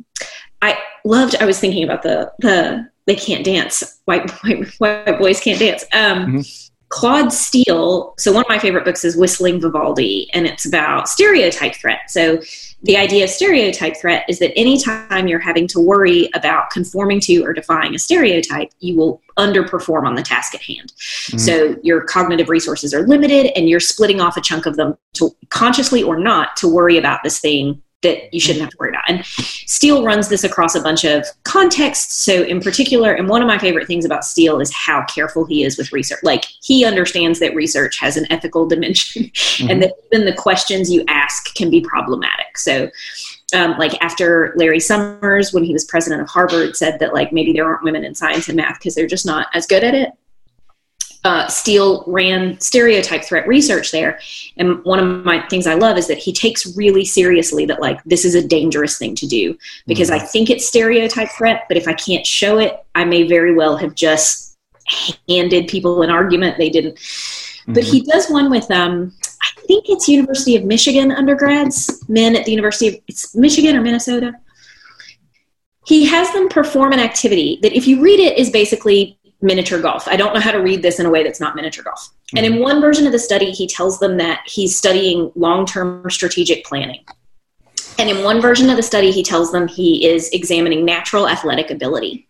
Speaker 4: I loved. I was thinking about the the they can't dance. White (laughs) white, white boys can't dance. Um, Claude Steele. So one of my favorite books is Whistling Vivaldi, and it's about stereotype threat. So the idea of stereotype threat is that anytime you're having to worry about conforming to or defying a stereotype, you will underperform on the task at hand. Mm-hmm. So your cognitive resources are limited, and you're splitting off a chunk of them to consciously or not to worry about this thing that you shouldn't have to worry about. And Steele runs this across a bunch of contexts. So, in particular, and one of my favorite things about Steele is how careful he is with research. Like, he understands that research has an ethical dimension (laughs) and that even the questions you ask can be problematic. So, um, like after Larry Summers, when he was president of Harvard, said that like maybe there aren't women in science and math because they're just not as good at it. Uh, Steele ran stereotype threat research there, and one of my things I love is that he takes really seriously that like this is a dangerous thing to do because I think it's stereotype threat, but if I can't show it, I may very well have just handed people an argument they didn't. But he does one with um, I think it's University of Michigan undergrads, men at the University of it's Michigan or Minnesota. He has them perform an activity that, if you read it, is basically miniature golf. I don't know how to read this in a way that's not miniature golf. And in mm-hmm. one version of the study, he tells them that he's studying long term strategic planning. And in one version of the study, he tells them he is examining natural athletic ability.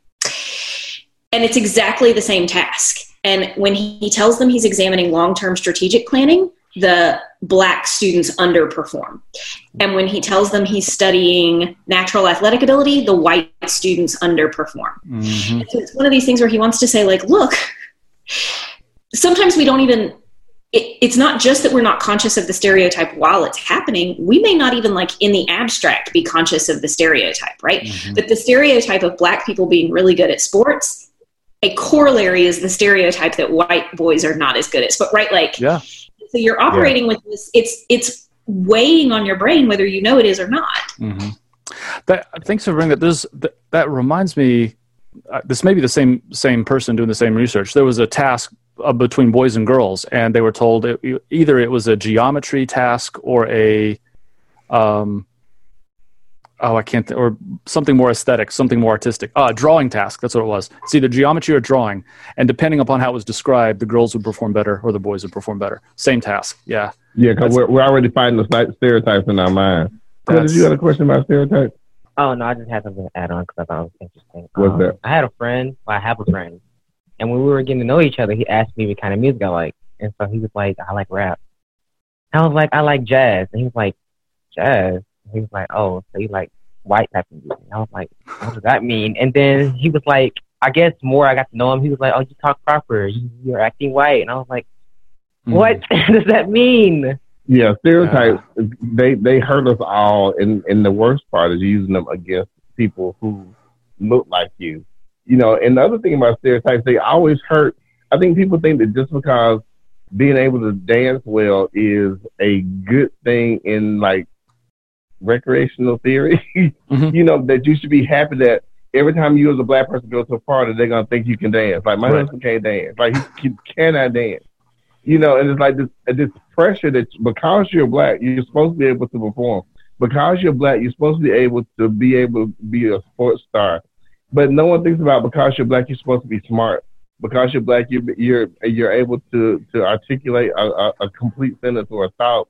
Speaker 4: And it's exactly the same task. And when he tells them he's examining long term strategic planning, the black students underperform. And when he tells them he's studying natural athletic ability, the white students underperform.
Speaker 2: Mhm.
Speaker 4: So it's one of these things where he wants to say, like, look, sometimes we don't even. It, it's not just that we're not conscious of the stereotype while it's happening. We may not even, like, in the abstract, be conscious of the stereotype, right?
Speaker 2: Mhm.
Speaker 4: But the stereotype of black people being really good at sports, a corollary is the stereotype that white boys are not as good at sports, right? Like,
Speaker 2: Yeah.
Speaker 4: So you're operating with this. It's it's weighing on your brain whether you know it is or not.
Speaker 2: hmm That thanks for bringing that. This that, that reminds me. Uh, this may be the same same person doing the same research. There was a task uh, between boys and girls, and they were told it, either it was a geometry task or a, um, oh I can't th- or something more aesthetic, something more artistic. Uh, drawing task. That's what it was. It's either geometry or drawing, and depending upon how it was described, the girls would perform better or the boys would perform better. Same task. Yeah.
Speaker 1: Yeah, because we're, we're already fighting the stereotypes in our mind. Quinn, did you
Speaker 2: That's-
Speaker 1: have a question about stereotypes?
Speaker 3: Oh no, I just had something to add on because I thought it was interesting.
Speaker 1: What's
Speaker 3: Um,
Speaker 1: that?
Speaker 3: I had a friend. Well, I have a friend, and when we were getting to know each other, he asked me what kind of music I like, and so he was like, "I like rap." I was like, "I like jazz," and he was like, "Jazz." And he was like, "Oh, so you like white type of music?" And I was like, "What does that mean?" And then he was like, "I guess more I got to know him, he was like, "Oh, you talk proper. You, you're acting white," and I was like,
Speaker 2: Mm-hmm.
Speaker 3: "What (laughs) does that mean?"
Speaker 1: Yeah, stereotypes they they hurt us all, and and the worst part is using them against people who look like you. You know, and the other thing about stereotypes, they always hurt. I think people think that just because being able to dance well is a good thing in like recreational theory, (laughs)
Speaker 2: Mhm.
Speaker 1: you know, that you should be happy that every time you as a black person go to a party, they're gonna think you can dance. Like my
Speaker 2: Right.
Speaker 1: husband can't dance. Like he, he cannot dance. You know, and it's like this this pressure that because you're black, you're supposed to be able to perform. Because you're black, you're supposed to be able to be able to be a sports star. But no one thinks about because you're black, you're supposed to be smart. Because you're black, you're you're, you're able to to articulate a, a, a complete sentence or a thought.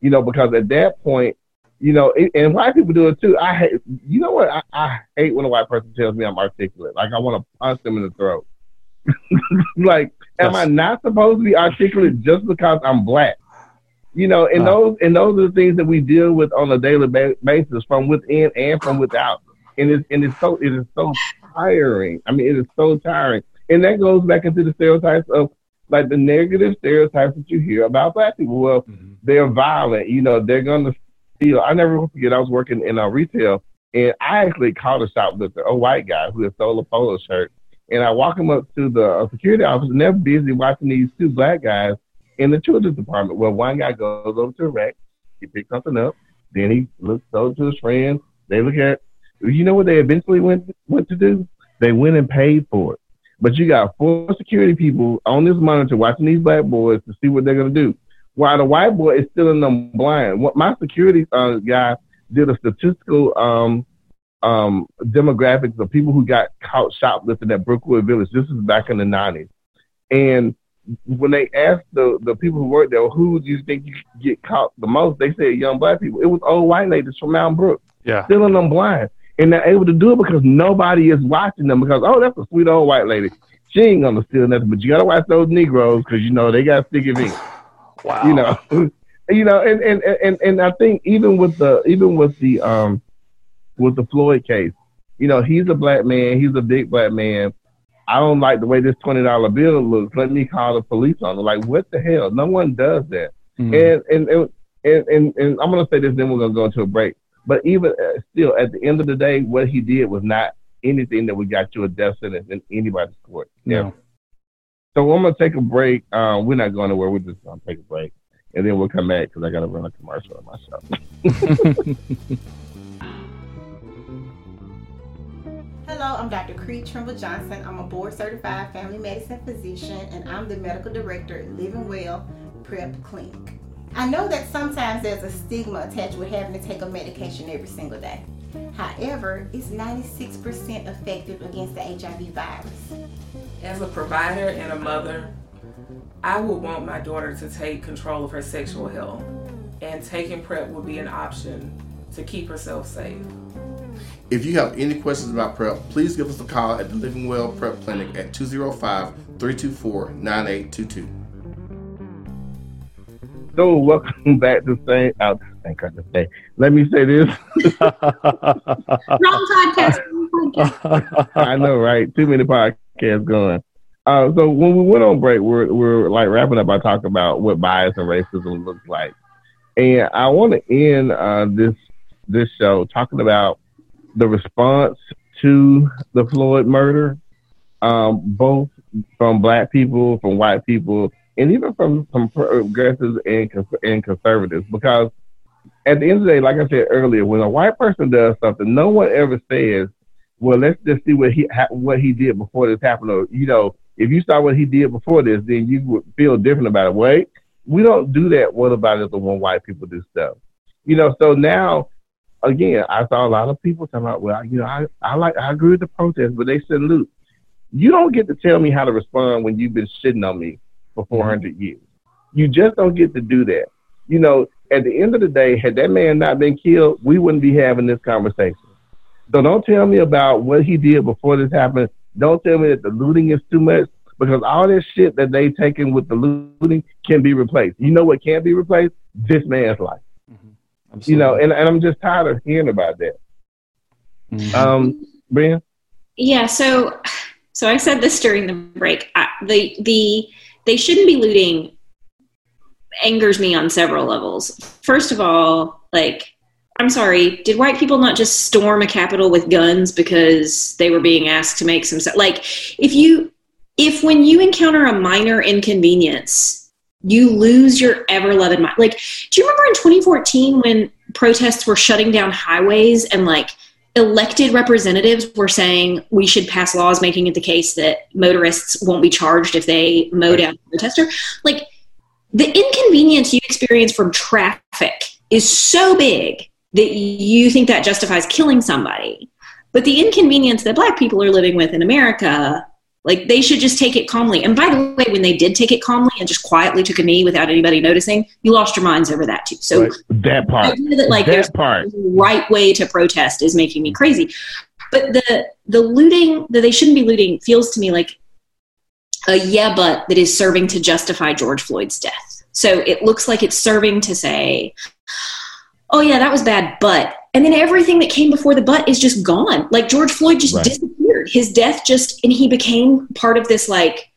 Speaker 1: You know, because at that point, you know, it, and white people do it too. I hate, you know what? I, I hate when a white person tells me I'm articulate. Like I want to punch them in the throat. (laughs) like, am I not supposed to be articulate just because I'm black? You know, and
Speaker 2: Uh.
Speaker 1: those and those are the things that we deal with on a daily ba- basis from within and from without. And it's and it's so it is so tiring. I mean, it is so tiring. And that goes back into the stereotypes of like the negative stereotypes that you hear about black people. Well, mm-hmm. they're violent. You know, they're going to steal. I never forget. I was working in a retail, and I actually caught a shoplifter, a white guy who had stole a polo shirt. And I walk him up to the uh, security office, and they're busy watching these two black guys in the children's department. Well, one guy goes over to a rack, he picks something up, then he looks over to his friend. They look at, you know what they eventually went went to do? They went and paid for it. But you got four security people on this monitor watching these black boys to see what they're gonna do, while the white boy is still in them blind. What my security uh, guy did a statistical um, um, demographics of people who got caught shoplifting at Brookwood Village. This is back in the nineties, and when they asked the the people who worked there, who do you think you get caught the most? They said young black people. It was old white ladies from Mountain Brook,
Speaker 2: yeah,
Speaker 1: stealing them blind and they're able to do it because nobody is watching them because oh that's a sweet old white lady she ain't gonna steal nothing but you gotta watch those negroes because you know they got sticky feet
Speaker 2: wow
Speaker 1: you know (laughs) you know and, and and and i think even with the even with the um with the floyd case you know he's a black man he's a big black man. I don't like the way this twenty dollar bill looks. Let me call the police on it like what the hell? No one does that. Mm-hmm. and, and and and and and i'm gonna say this then we're gonna go into a break. But even uh, still, at the end of the day, what he did was not anything that would got you a death sentence in anybody's court.
Speaker 2: Yeah.
Speaker 1: So I'm gonna take a break. Um, we're not going anywhere. We're just gonna take a break, and then we'll come back because I gotta run a commercial on myself. (laughs)
Speaker 5: Hello, I'm Dr. Creed Trimble Johnson. I'm a board certified family medicine physician, and I'm the medical director at Living Well PrEP Clinic. I know that sometimes there's a stigma attached with having to take a medication every single day. However, it's 96% effective against the HIV virus.
Speaker 6: As a provider and a mother, I would want my daughter to take control of her sexual health, and taking PrEP would be an option to keep herself safe.
Speaker 7: If you have any questions about PrEP, please give us a call at the Living Well PrEP Clinic at 205 324 9822.
Speaker 1: So welcome (laughs) back to St. Oh, thank God to say. Let me say this. (laughs)
Speaker 4: Wrong podcast. (laughs)
Speaker 1: I know, right? Too many podcasts going. Uh, so when we went on break, we're we're like wrapping up by talking about what bias and racism looks like, and I want to end uh, this this show talking about the response to the Floyd murder, um, both from black people, from white people, and even from some progressives and and conservatives, because at the end of the day, like I said earlier, when a white person does something, no one ever says, "Well, let's just see what he ha- what he did before this happened." Or you know, if you saw what he did before this, then you would feel different about it. Wait, we don't do that. What about it? The one white people do stuff, you know? So now, again, I saw a lot of people talking about, well, you know, I I like I agree with the protest, but they said, salute. You don't get to tell me how to respond when you've been shitting on me for 400 mm-hmm. years. You just don't get to do that. You know, at the end of the day, had that man not been killed, we wouldn't be having this conversation. So don't tell me about what he did before this happened. Don't tell me that the looting is too much because all this shit that they taken with the looting can be replaced. You know what can't be replaced? This man's life. Mm-hmm. You know, and, and I'm just tired of hearing about that. Mm-hmm. Um, Brian?
Speaker 4: Yeah, so so I said this during the break. I, the the they shouldn't be looting angers me on several levels. First of all, like, I'm sorry, did white people not just storm a capitol with guns because they were being asked to make some like if you if when you encounter a minor inconvenience, you lose your ever loving mind. Like, do you remember in 2014 when protests were shutting down highways and like elected representatives were saying we should pass laws making it the case that motorists won't be charged if they mow down a protester. Like the inconvenience you experience from traffic is so big that you think that justifies killing somebody. But the inconvenience that black people are living with in America like they should just take it calmly. And by the way, when they did take it calmly and just quietly took a knee without anybody noticing, you lost your minds over that too. So
Speaker 1: right. that part,
Speaker 4: that like that part, right way to protest is making me crazy. But the the looting that they shouldn't be looting feels to me like a yeah, but that is serving to justify George Floyd's death. So it looks like it's serving to say, oh yeah, that was bad, but and then everything that came before the but is just gone. Like George Floyd just
Speaker 1: Right.
Speaker 4: disappeared. His death just, and he became part of this like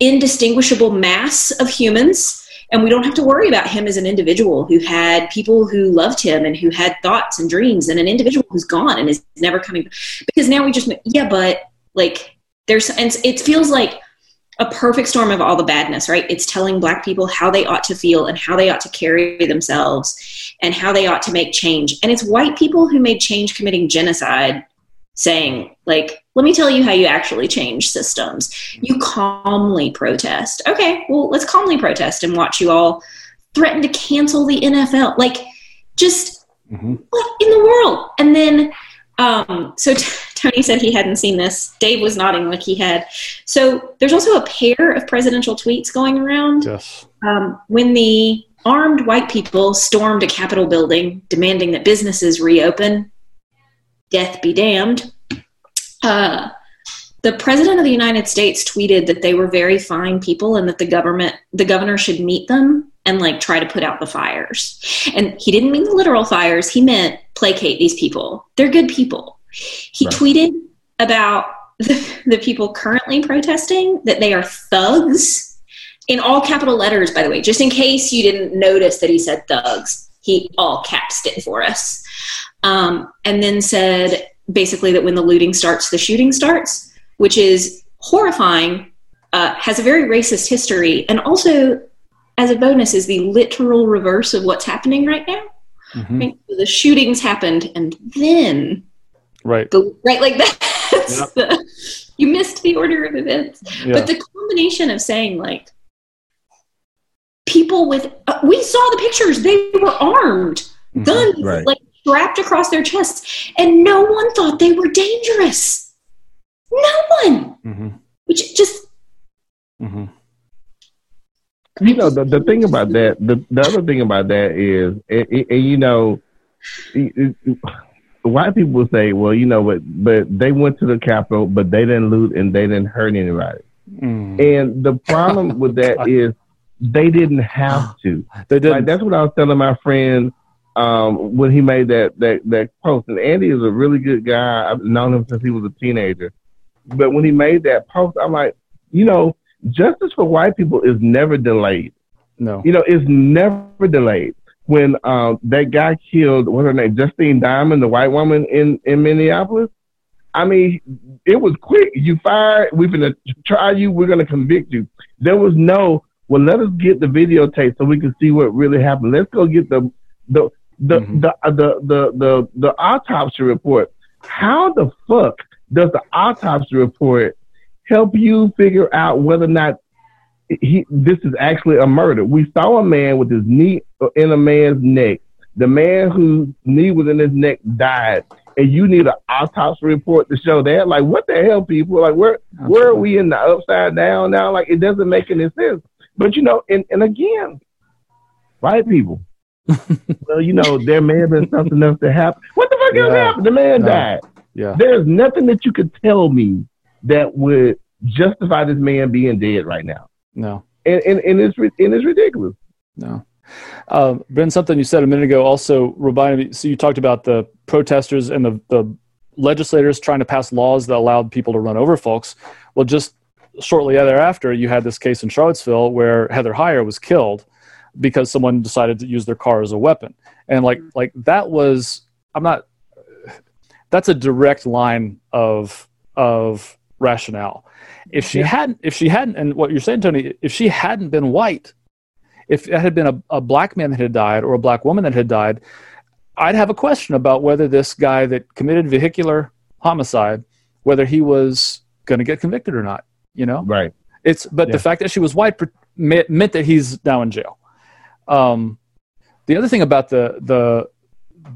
Speaker 4: indistinguishable mass of humans. And we don't have to worry about him as an individual who had people who loved him and who had thoughts and dreams, and an individual who's gone and is never coming. Back. Because now we just, yeah, but like there's, and it feels like a perfect storm of all the badness, right? It's telling black people how they ought to feel and how they ought to carry themselves and how they ought to make change. And it's white people who made change committing genocide saying, like, let me tell you how you actually change systems. You calmly protest. Okay, well, let's calmly protest and watch you all threaten to cancel the NFL. Like, just
Speaker 2: Mhm.
Speaker 4: what in the world? And then, um, so t- (laughs) Tony said he hadn't seen this. Dave was nodding like he had. So there's also a pair of presidential tweets going around
Speaker 2: Yes.
Speaker 4: um, when the armed white people stormed a Capitol building demanding that businesses reopen, death be damned, uh, the president of the United States tweeted that they were very fine people and that the government, the governor should meet them and like try to put out the fires. And he didn't mean the literal fires, he meant placate these people. They're good people. He
Speaker 1: Right.
Speaker 4: tweeted about the, (laughs) the people currently protesting that they are thugs in all capital letters, by the way, just in case you didn't notice that he said thugs. He all caps it for us. Um, and then said basically that when the looting starts, the shooting starts, which is horrifying, uh, has a very racist history, and also, as a bonus, is the literal reverse of what's happening right now.
Speaker 2: Mhm.
Speaker 4: Right? So the shootings happened, and then
Speaker 2: Right.
Speaker 4: the right like (laughs) that.
Speaker 2: Yep.
Speaker 4: the, you missed the order of events.
Speaker 2: Yeah.
Speaker 4: But the combination of saying like people with uh, we saw the pictures they were armed
Speaker 2: Mhm.
Speaker 4: guns
Speaker 1: Right.
Speaker 4: like strapped across their chests and no one thought they were dangerous no one
Speaker 2: Mhm.
Speaker 4: which just
Speaker 2: Mhm.
Speaker 1: you know the, the thing about that the, the other thing about that is and, and- and, you know it- it- white people say well you know but but they went to the capitol but they didn't loot and they didn't hurt anybody
Speaker 2: Mm.
Speaker 1: and the problem with (laughs) that is they didn't have to (gasps)
Speaker 2: They didn't.
Speaker 1: that's what i was telling my friend um when he made that that that post and andy is a really good guy i've known him since he was a teenager but when he made that post i'm like you know justice for white people is never delayed
Speaker 2: no.
Speaker 1: you know, it's never delayed. When um, that guy killed, what's her name, Justine Damond, the white woman in, in Minneapolis, I mean, it was quick. You fired, we're going to try you, we're going to convict you. There was no, well, let us get the videotape so we can see what really happened. Let's go get the, the, the,
Speaker 2: Mhm.
Speaker 1: the, uh, the, the, the, the autopsy report. How the fuck does the autopsy report help you figure out whether or not he this is actually a murder. We saw a man with his knee in a man's neck. The man whose knee was in his neck died, and you need an autopsy report to show that. Like, what the hell, people? Like, where where are we in the upside down now? Like, it doesn't make any sense. But you know, and and again, white people. (laughs) well, you know, there may have been something else that happened. What the fuck else happened? The man
Speaker 2: No.
Speaker 1: died.
Speaker 2: Yeah.
Speaker 1: There's nothing that you could tell me that would justify this man being dead right now
Speaker 2: No.
Speaker 1: and and, and it's and it's ridiculous.
Speaker 2: No. Um, ben, something you said a minute ago also reminded me. So you talked about the protesters and the, the legislators trying to pass laws that allowed people to run over folks. Well, just shortly thereafter, you had this case in Charlottesville where Heather Heyer was killed because someone decided to use their car as a weapon. And like like that was I'm not that's a direct line of of rationale. If she
Speaker 1: Yeah.
Speaker 2: hadn't if she hadn't and what you're saying, Tony, if she hadn't been white, if it had been a, a black man that had died or a black woman that had died, I'd have a question about whether this guy that committed vehicular homicide, whether he was going to get convicted or not. You know,
Speaker 1: Right.
Speaker 2: it's but
Speaker 1: Yeah.
Speaker 2: the fact that she was white meant, meant that he's now in jail. Um, the other thing about the the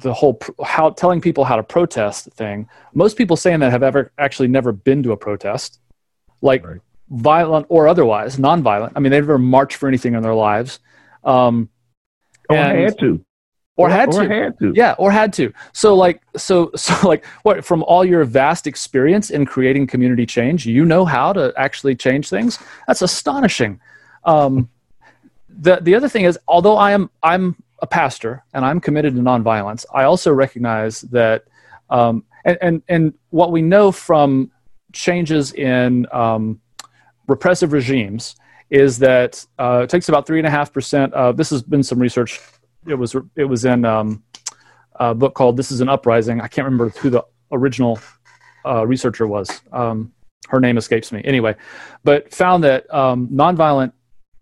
Speaker 2: the whole pr- how telling people how to protest thing, most people saying that have ever actually never been to a protest, like
Speaker 1: Right.
Speaker 2: violent or otherwise, nonviolent. I mean, they've never marched for anything in their lives, um,
Speaker 1: Or
Speaker 2: And-
Speaker 1: had to.
Speaker 2: or had
Speaker 1: or
Speaker 2: to.
Speaker 1: had to.
Speaker 2: Yeah, or had to. So like so so (laughs) like what from all your vast experience in creating community change, you know how to actually change things. That's astonishing. Um, the the other thing is, although I am I'm a pastor and I'm committed to nonviolence, I also recognize that, um, and, and, and what we know from changes in um, repressive regimes is that uh, it takes about three and a half percent of this has been some research. It was it was in um, a book called "This Is an Uprising." I can't remember who the original uh, researcher was. Um, her name escapes me. Anyway, but found that um, nonviolent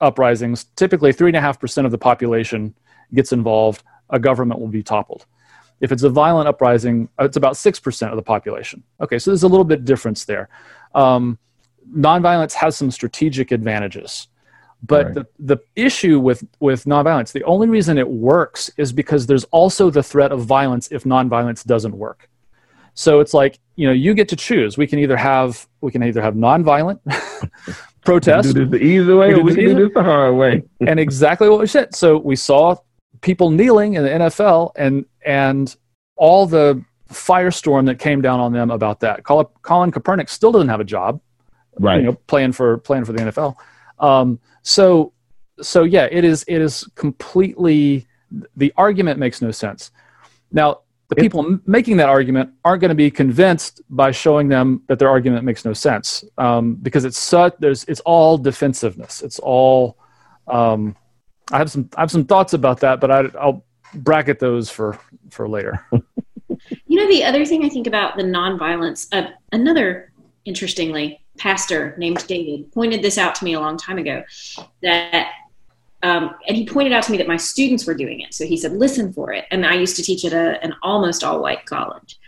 Speaker 2: uprisings, typically three and a half percent of the population gets involved, a government will be toppled. If it's a violent uprising, it's about six percent of the population. Okay, so there's a little bit difference there. Um, nonviolence has some strategic advantages. But right. the, the issue with, with nonviolence, the only reason it works is because there's also the threat of violence if nonviolence doesn't work. So it's like, you know, you get to choose. We can either have we can either have nonviolent (laughs) protest.
Speaker 1: do this the easy way we or we can do this the hard way. (laughs)
Speaker 2: and exactly what we said. So we saw people kneeling in the NFL and and all the firestorm that came down on them about that. Colin Kaepernick still doesn't have a job
Speaker 1: right?
Speaker 2: You know, playing for playing for the NFL. Um, so so yeah, it is it is completely the argument makes no sense. Now the people making that argument aren't going to be convinced by showing them that their argument makes no sense um, because it's such there's it's all defensiveness. It's all um, I have some I have some thoughts about that, but I, I'll bracket those for for later. (laughs)
Speaker 4: you know, the other thing I think about the nonviolence, uh, another interestingly pastor named David pointed this out to me a long time ago that um, and he pointed out to me that my students were doing it. So he said, listen for it. And I used to teach at a, an almost all white college.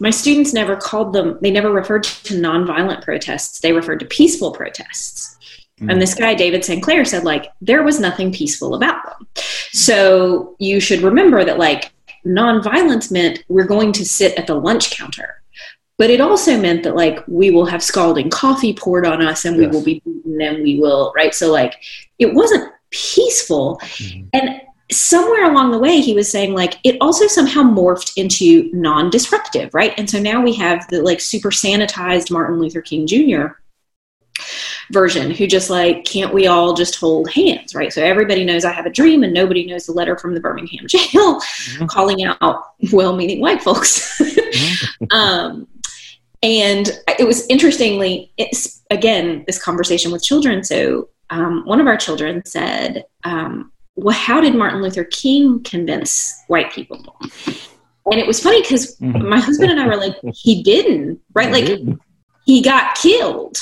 Speaker 4: My students never called them, they never referred to nonviolent protests. They referred to peaceful protests. And this guy, David St. Clair, said, like, there was nothing peaceful about them. So you should remember that, like, nonviolence meant we're going to sit at the lunch counter but it also meant that like we will have scalding coffee poured on us and we yes. will be beaten and we will right so like it wasn't peaceful mm-hmm. and somewhere along the way he was saying like it also somehow morphed into non-disruptive right and so now we have the like super sanitized martin luther king jr version who just like can't we all just hold hands right so everybody knows i have a dream and nobody knows the letter from the birmingham (laughs) jail mm-hmm. calling out well-meaning white folks mm-hmm. (laughs) um, and it was interestingly, it's, again, this conversation with children. So um, one of our children said, um, well, how did Martin Luther King convince white people? And it was funny because mm-hmm. my husband and I were like, he didn't, right? Like he got killed.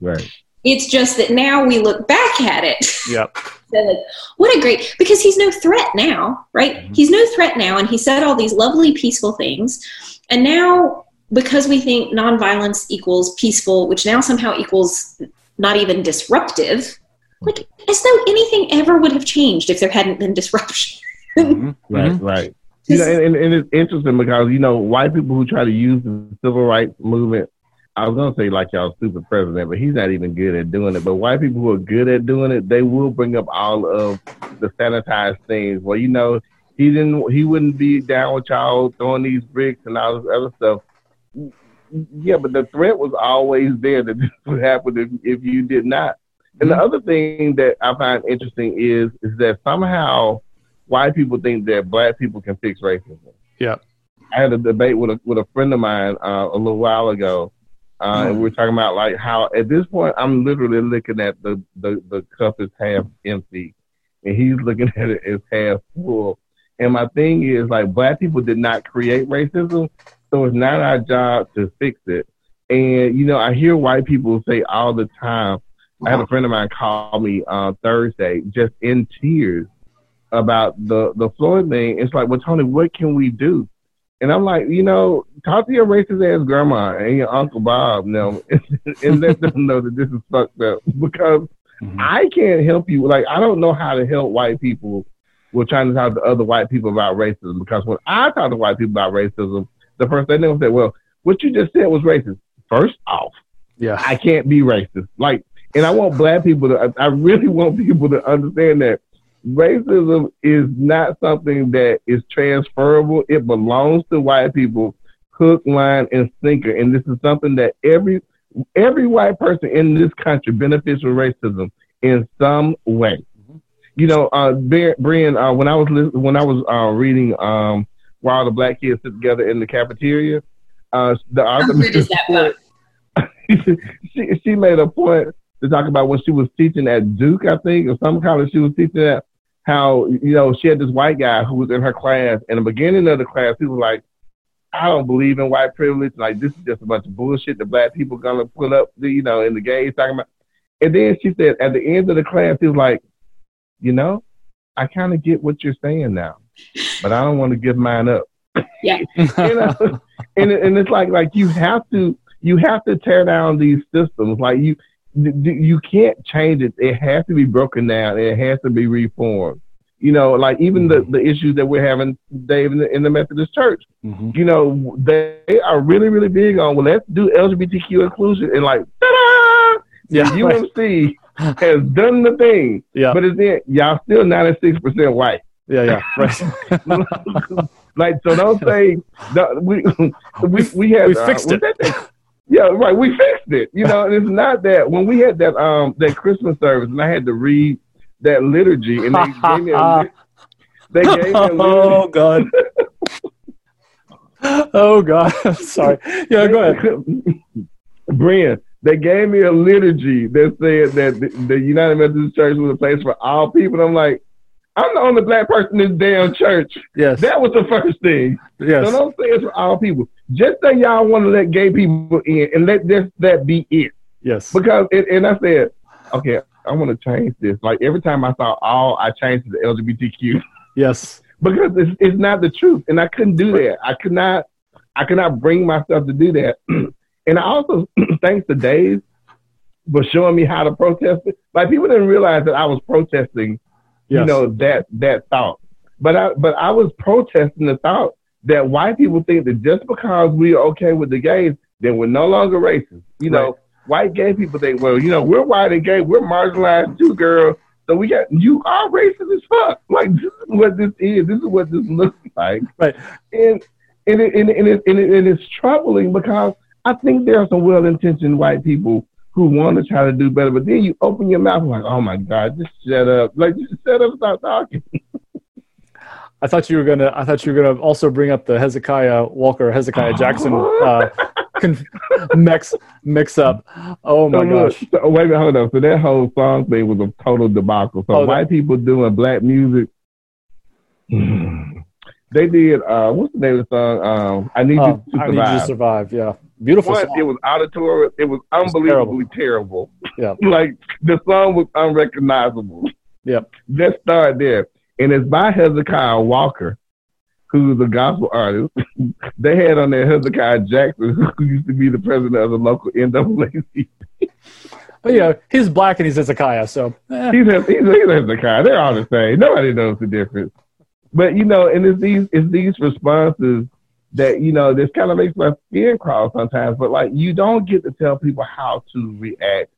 Speaker 1: Right.
Speaker 4: It's just that now we look back at it.
Speaker 2: Yep. (laughs)
Speaker 4: so like, what a great because he's no threat now, right? Mm-hmm. He's no threat now, and he said all these lovely, peaceful things, and now because we think nonviolence equals peaceful, which now somehow equals not even disruptive, like as though anything ever would have changed if there hadn't been disruption.
Speaker 1: mm-hmm. (laughs) Right, mm-hmm. right. You know, and, and, it's interesting because you know white people who try to use the civil rights movement. I was gonna say like y'all stupid president, but he's not even good at doing it. But white people who are good at doing it, they will bring up all of the sanitized things. Well, you know, he didn't, he wouldn't be down with y'all throwing these bricks and all this other stuff yeah, but the threat was always there that (laughs) this would happen if, if you did not. And the mm-hmm. other thing that I find interesting is is that somehow white people think that black people can fix racism.
Speaker 2: Yeah.
Speaker 1: I had a debate with a with a friend of mine uh, a little while ago, uh, mm. and we were talking about like how at this point I'm literally looking at the the the cup is half empty, and he's (laughs) looking at it as half full. And my thing is like black people did not create racism, so it's not our job to fix it. And, you know, I hear white people say all the time, I had a friend of mine call me uh, Thursday just in tears about the, the Floyd thing. It's like, well, Tony, what can we do? And I'm like, you know, talk to your racist ass grandma and your Uncle Bob, know, (laughs) and let them know that this is fucked up because mm-hmm. I can't help you. Like, I don't know how to help white people with trying to talk to other white people about racism because when I talk to white people about racism, the first thing they will say, well, what you just said was racist. First off,
Speaker 2: yeah,
Speaker 1: I can't be racist. Like, and I want black people to, I really want (laughs) people to understand that racism is not something that is transferable. It belongs to white people, hook, line, and sinker. And this is something that every every white person in this country benefits from racism in some way. you know, uh, Brian, uh, when I was when I was uh, reading um, while the black kids sit together in the cafeteria, uh, the author
Speaker 4: that (laughs)
Speaker 1: she she made a point to talk about when she was teaching at Duke, I think, or some college she was teaching at. How you know she had this white guy who was in her class. In the beginning of the class, he was like, "I don't believe in white privilege. Like this is just a bunch of bullshit. The black people gonna put up, the, you know, in the gays talking about." And then she said, at the end of the class, he was like, "You know, I kind of get what you're saying now, but I don't want to give mine up."
Speaker 4: Yeah. (laughs)
Speaker 1: you know? and and it's like like you have to you have to tear down these systems. Like you you can't change it. It has to be broken down. It has to be reformed. You know, like even the, the issues that we're having, Dave, in the, in the Methodist Church. Mm-hmm. You know, they are really, really big on well, let's do LGBTQ inclusion, and like, ta-da! Yeah, the UMC right. (laughs) has done the thing.
Speaker 2: Yeah,
Speaker 1: but it's then y'all still ninety six percent white.
Speaker 2: Yeah, yeah, right. (laughs)
Speaker 1: like so, don't say we (laughs) we we had
Speaker 2: we fixed uh, it.
Speaker 1: Yeah, right. We fixed it. You know, and it's not that when we had that um that Christmas service and I had to read that liturgy and they (laughs) gave me a they gave me a (laughs) liturgy. (laughs)
Speaker 2: Oh God. oh God. Sorry. Yeah, go ahead.
Speaker 1: Brian, they gave me a liturgy that said that the, the United Methodist Church was a place for all people. And I'm like, I'm the only black person in this damn church.
Speaker 2: Yes.
Speaker 1: That was the first thing.
Speaker 2: Yes.
Speaker 1: So don't say it's for all people. Just say y'all want to let gay people in and let this that be it.
Speaker 2: Yes.
Speaker 1: Because it, and I said, okay, I want to change this. Like every time I saw all, I changed to the LGBTQ.
Speaker 2: Yes. (laughs)
Speaker 1: because it's, it's not the truth, and I couldn't do that. I could not. I could not bring myself to do that. (clears throat) and I also, (clears throat) thanks to Dave for showing me how to protest it. Like people didn't realize that I was protesting yes. you know, that that thought. But I but I was protesting the thought that white people think that just because we are okay with the gays, then we're no longer racist. You know, right. white gay people think, well, you know, we're white and gay, we're marginalized too, girl. So we got you are racist as fuck. Like this is what this is. This is what this looks like. (laughs)
Speaker 2: Right.
Speaker 1: And and it, and, it, and, it, and, it, and it's troubling because I think there are some well-intentioned white people who want to try to do better, but then you open your mouth like, oh my God, just shut up. Like, just shut up, stop talking. (laughs)
Speaker 2: I thought you were gonna. I thought you were gonna also bring up the Hezekiah Walker, Hezekiah Jackson uh, (laughs) con- mix mix up. Oh my so gosh!
Speaker 1: so, wait a minute, hold on. So that whole song thing was a total debacle. So oh, white that- people doing black music. (sighs) they did. Uh, what's the name of the song? Um, I need
Speaker 2: uh,
Speaker 1: you to survive.
Speaker 2: I need you to survive. Yeah. Beautiful One,
Speaker 1: It was auditory. It was unbelievably
Speaker 2: it
Speaker 1: terrible.
Speaker 2: Yeah. (laughs)
Speaker 1: like the song was unrecognizable.
Speaker 2: Yep.
Speaker 1: Let's start there. And it's by Hezekiah Walker, who's a gospel artist. (laughs) they had on there Hezekiah Jackson, (laughs) who used to be the president of the local NAACP.
Speaker 2: But yeah, he's black and he's Hezekiah, so
Speaker 1: eh. he's, he's, he's Hezekiah. They're all the same. Nobody knows the difference. But you know, and it's these it's these responses that you know this kind of makes my skin crawl sometimes. But like you don't get to tell people how to react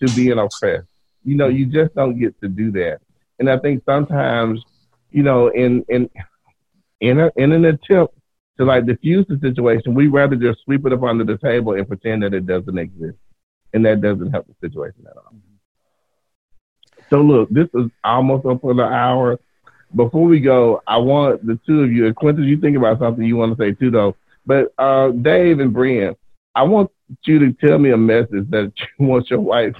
Speaker 1: to being oppressed. You know, you just don't get to do that. And I think sometimes, you know, in in in a, in an attempt to like diffuse the situation, we rather just sweep it up under the table and pretend that it doesn't exist, and that doesn't help the situation at all. So look, this is almost up for the hour before we go, I want the two of you, Quintus, you think about something you want to say too, though. But uh, Dave and Brian, I want you to tell me a message that (laughs) you want your white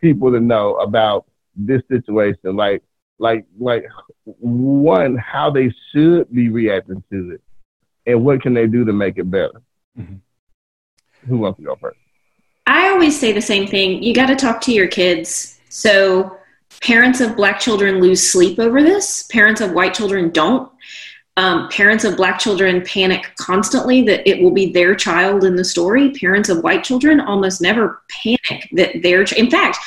Speaker 1: people to know about this situation. Like, like, like, one, how they should be reacting to it, and what can they do to make it better. Mm-hmm. Who wants to go first?
Speaker 4: I always say the same thing. You got to talk to your kids. So Parents of black children lose sleep over this. Parents of white children don't. Um, parents of black children panic constantly that it will be their child in the story. Parents of white children almost never panic that their. Ch- in fact,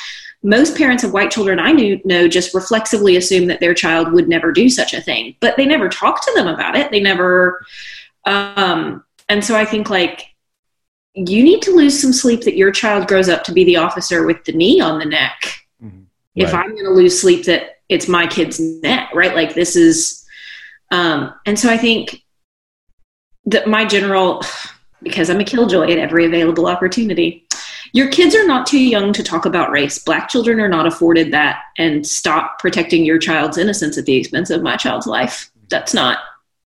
Speaker 4: most parents of white children I knew know just reflexively assume that their child would never do such a thing, but they never talk to them about it. They never. Um, and so I think like you need to lose some sleep that your child grows up to be the officer with the knee on the neck if right. i'm going to lose sleep that it's my kid's neck right like this is um and so i think that my general (sighs) because i'm a killjoy at every available opportunity your kids are not too young to talk about race. Black children are not afforded that and stop protecting your child's innocence at the expense of my child's life. That's not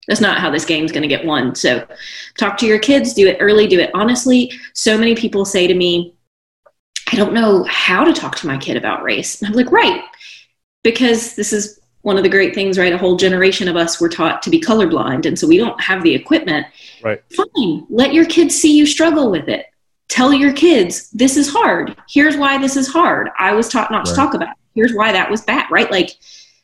Speaker 4: that's not how this game's going to get won. So talk to your kids, do it early, do it honestly. So many people say to me, I don't know how to talk to my kid about race. And I'm like, right. Because this is one of the great things, right? A whole generation of us were taught to be colorblind. And so we don't have the equipment.
Speaker 2: Right.
Speaker 4: Fine. Let your kids see you struggle with it. Tell your kids, this is hard. Here's why this is hard. I was taught not right. to talk about it. Here's why that was bad, right? Like,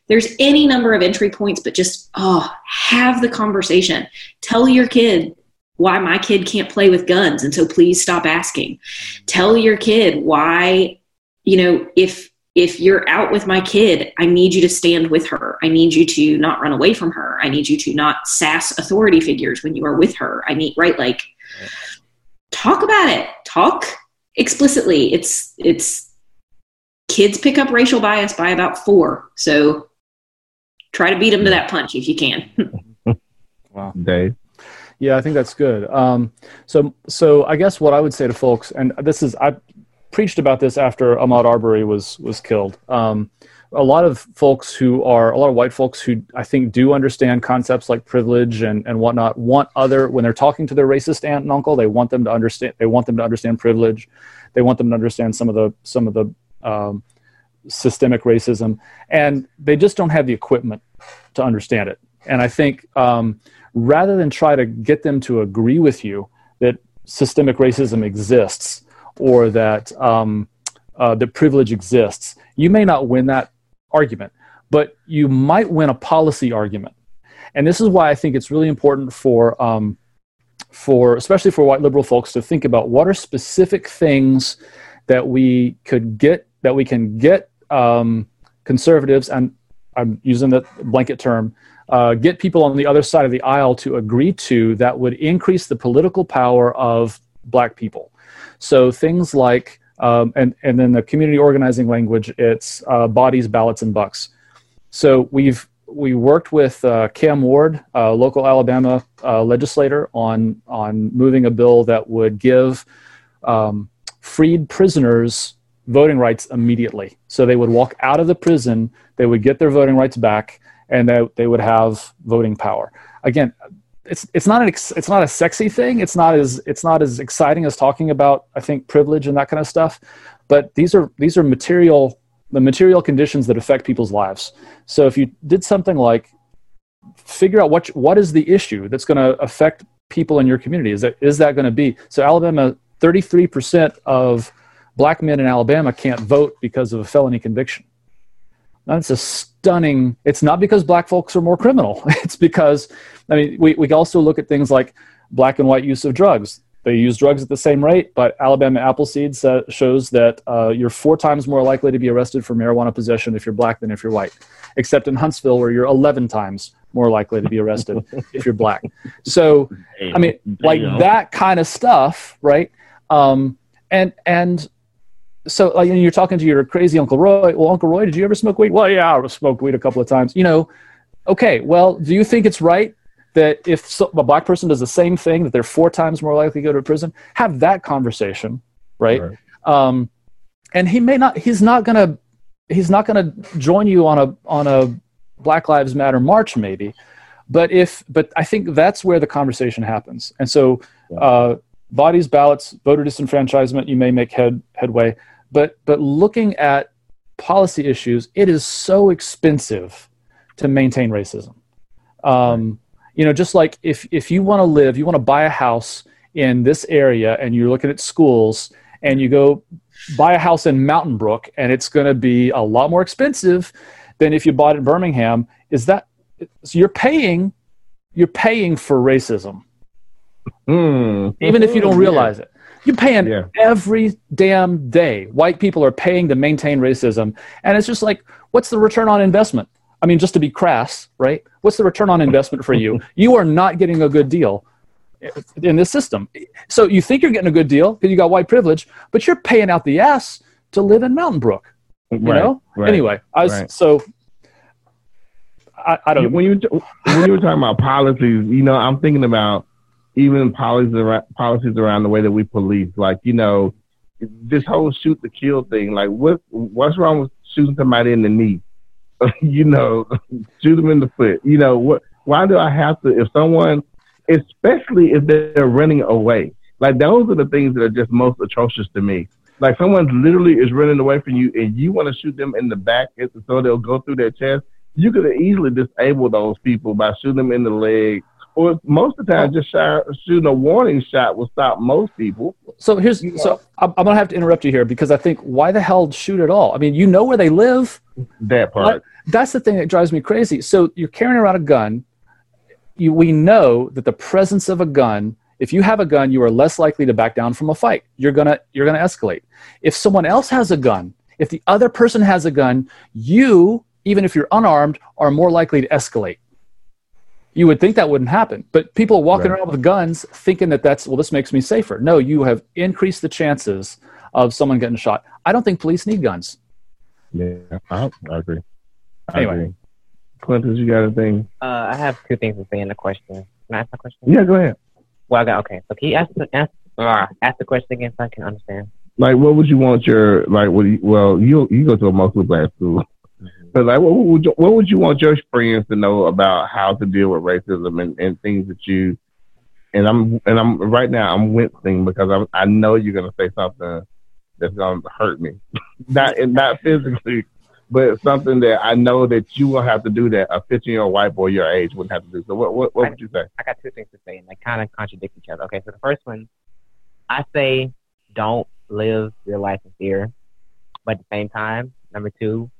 Speaker 4: there's any number of entry points, but just, oh, have the conversation. Tell your kid why my kid can't play with guns. And so please stop asking. Tell your kid why, you know, if, if you're out with my kid, I need you to stand with her. I need you to not run away from her. I need you to not sass authority figures when you are with her. I need, right? Like, talk about it. Talk explicitly. It's, it's, kids pick up racial bias by about four. So try to beat them to that punch if you can. (laughs)
Speaker 2: wow,
Speaker 1: Dave.
Speaker 2: Yeah, I think that's good. Um, so, so I guess what I would say to folks, and this is I preached about this after Ahmaud Arbery was was killed. Um, a lot of folks who are a lot of white folks who I think do understand concepts like privilege and, and whatnot want other when they're talking to their racist aunt and uncle they want them to understand they want them to understand privilege they want them to understand some of the some of the um, systemic racism, and they just don't have the equipment to understand it. And I think um, rather than try to get them to agree with you that systemic racism exists or that um, uh, that privilege exists, you may not win that argument, but you might win a policy argument. And this is why I think it's really important for um, for especially for white liberal folks to think about what are specific things that we could get that we can get um, conservatives, and I'm using the blanket term, uh, get people on the other side of the aisle to agree to that would increase the political power of black people. So things like, um, and, and then the community organizing language, it's uh, bodies, ballots, and bucks. So we've we worked with uh, Cam Ward, a local Alabama uh, legislator, on on moving a bill that would give um, freed prisoners voting rights immediately. So they would walk out of the prison, they would get their voting rights back, and they, they would have voting power. Again, it's it's not an it's not a sexy thing. It's not as it's not as exciting as talking about I think privilege and that kind of stuff. But these are these are material the material conditions that affect people's lives. So if you did something like figure out what what is the issue that's going to affect people in your community, is that is that going to be so Alabama 33% of black men in Alabama can't vote because of a felony conviction. That's a stunning. It's not because black folks are more criminal. (laughs) It's because, I mean, we, we also look at things like black and white use of drugs. They use drugs at the same rate, but Alabama Appleseed uh, shows that uh, you're four times more likely to be arrested for marijuana possession if you're black than if you're white, except in Huntsville, where you're 11 times more likely to be arrested (laughs) if you're black. So, I mean, like that kind of stuff, right? Um, and and so like you're talking to your crazy uncle roy well uncle roy did you ever smoke weed? Well yeah i smoked weed a couple of times. You know okay well do you think it's right that if so, a black person does the same thing that they're four times more likely to go to prison? Have that conversation right, right. Um, and he may not he's not gonna he's not gonna join you on a on a black lives matter march maybe. But if but i think that's where the conversation happens. And so uh, bodies ballots voter disenfranchisement you may make head headway but but looking at policy issues, it is so expensive to maintain racism. Um, you know, just like if if you want to live, you want to buy a house in this area, and you're looking at schools, and you go buy a house in Mountain Brook, and it's going to be a lot more expensive than if you bought it in Birmingham. Is that so? You're paying, you're paying for racism,
Speaker 1: mm.
Speaker 2: even if you don't realize it. You're paying yeah. every damn day. White people are paying to maintain racism. And it's just like, what's the return on investment? I mean, just to be crass, right? What's the return on investment for you? (laughs) You are not getting a good deal in this system. So you think you're getting a good deal because you got white privilege, but you're paying out the ass to live in Mountain Brook. You right, know? Right, anyway, I was, right. so I, I don't.
Speaker 1: When you when you were talking about policies, you know, I'm thinking about even policies around, policies around the way that we police. Like, you know, this whole shoot the kill thing. Like, what what's wrong with shooting somebody in the knee? (laughs) you know, (laughs) shoot them in the foot. You know what? Why do I have to? If someone, especially if they're running away, like those are the things that are just most atrocious to me. Like someone literally is running away from you, and you want to shoot them in the back so they'll go through their chest. You could have easily disable those people by shooting them in the leg or most of the time, just shooting a warning shot will stop most people.
Speaker 2: So here's so I'm, I'm, gonna have to interrupt you here because I think why the hell shoot at all? I mean, you know where they live.
Speaker 1: That part.
Speaker 2: That's the thing that drives me crazy. So you're carrying around a gun. You, we know that the presence of a gun. If you have a gun, you are less likely to back down from a fight. You're gonna you're gonna escalate. If someone else has a gun, if the other person has a gun, you even if you're unarmed are more likely to escalate you would think that wouldn't happen but people walking right. around with guns thinking that that's well this makes me safer. No you have increased the chances of someone getting shot. I don't think police need guns.
Speaker 1: Yeah i, I agree. I anyway. agree. Clinton, you got a thing
Speaker 3: uh, i have two things to say in the question. Can i ask the question?
Speaker 1: Yeah go ahead.
Speaker 3: Well i got okay. So can you ask the, ask, uh, ask the question again so i can understand?
Speaker 1: Like what would you want your like what you, well you you go to a mostly black school but like, what would you, what would you want your friends to know about how to deal with racism and, and things that you and I'm and I'm right now I'm wincing because I'm, I know you're gonna say something that's gonna hurt me, (laughs) not not physically, but something that I know that you will have to do that a 15 year old white boy your age wouldn't have to do. So what what, what would you say?
Speaker 3: I got two things to say and they kind of contradict each other. Okay, so the first one, I say don't live your life in fear, but at the same time, number two,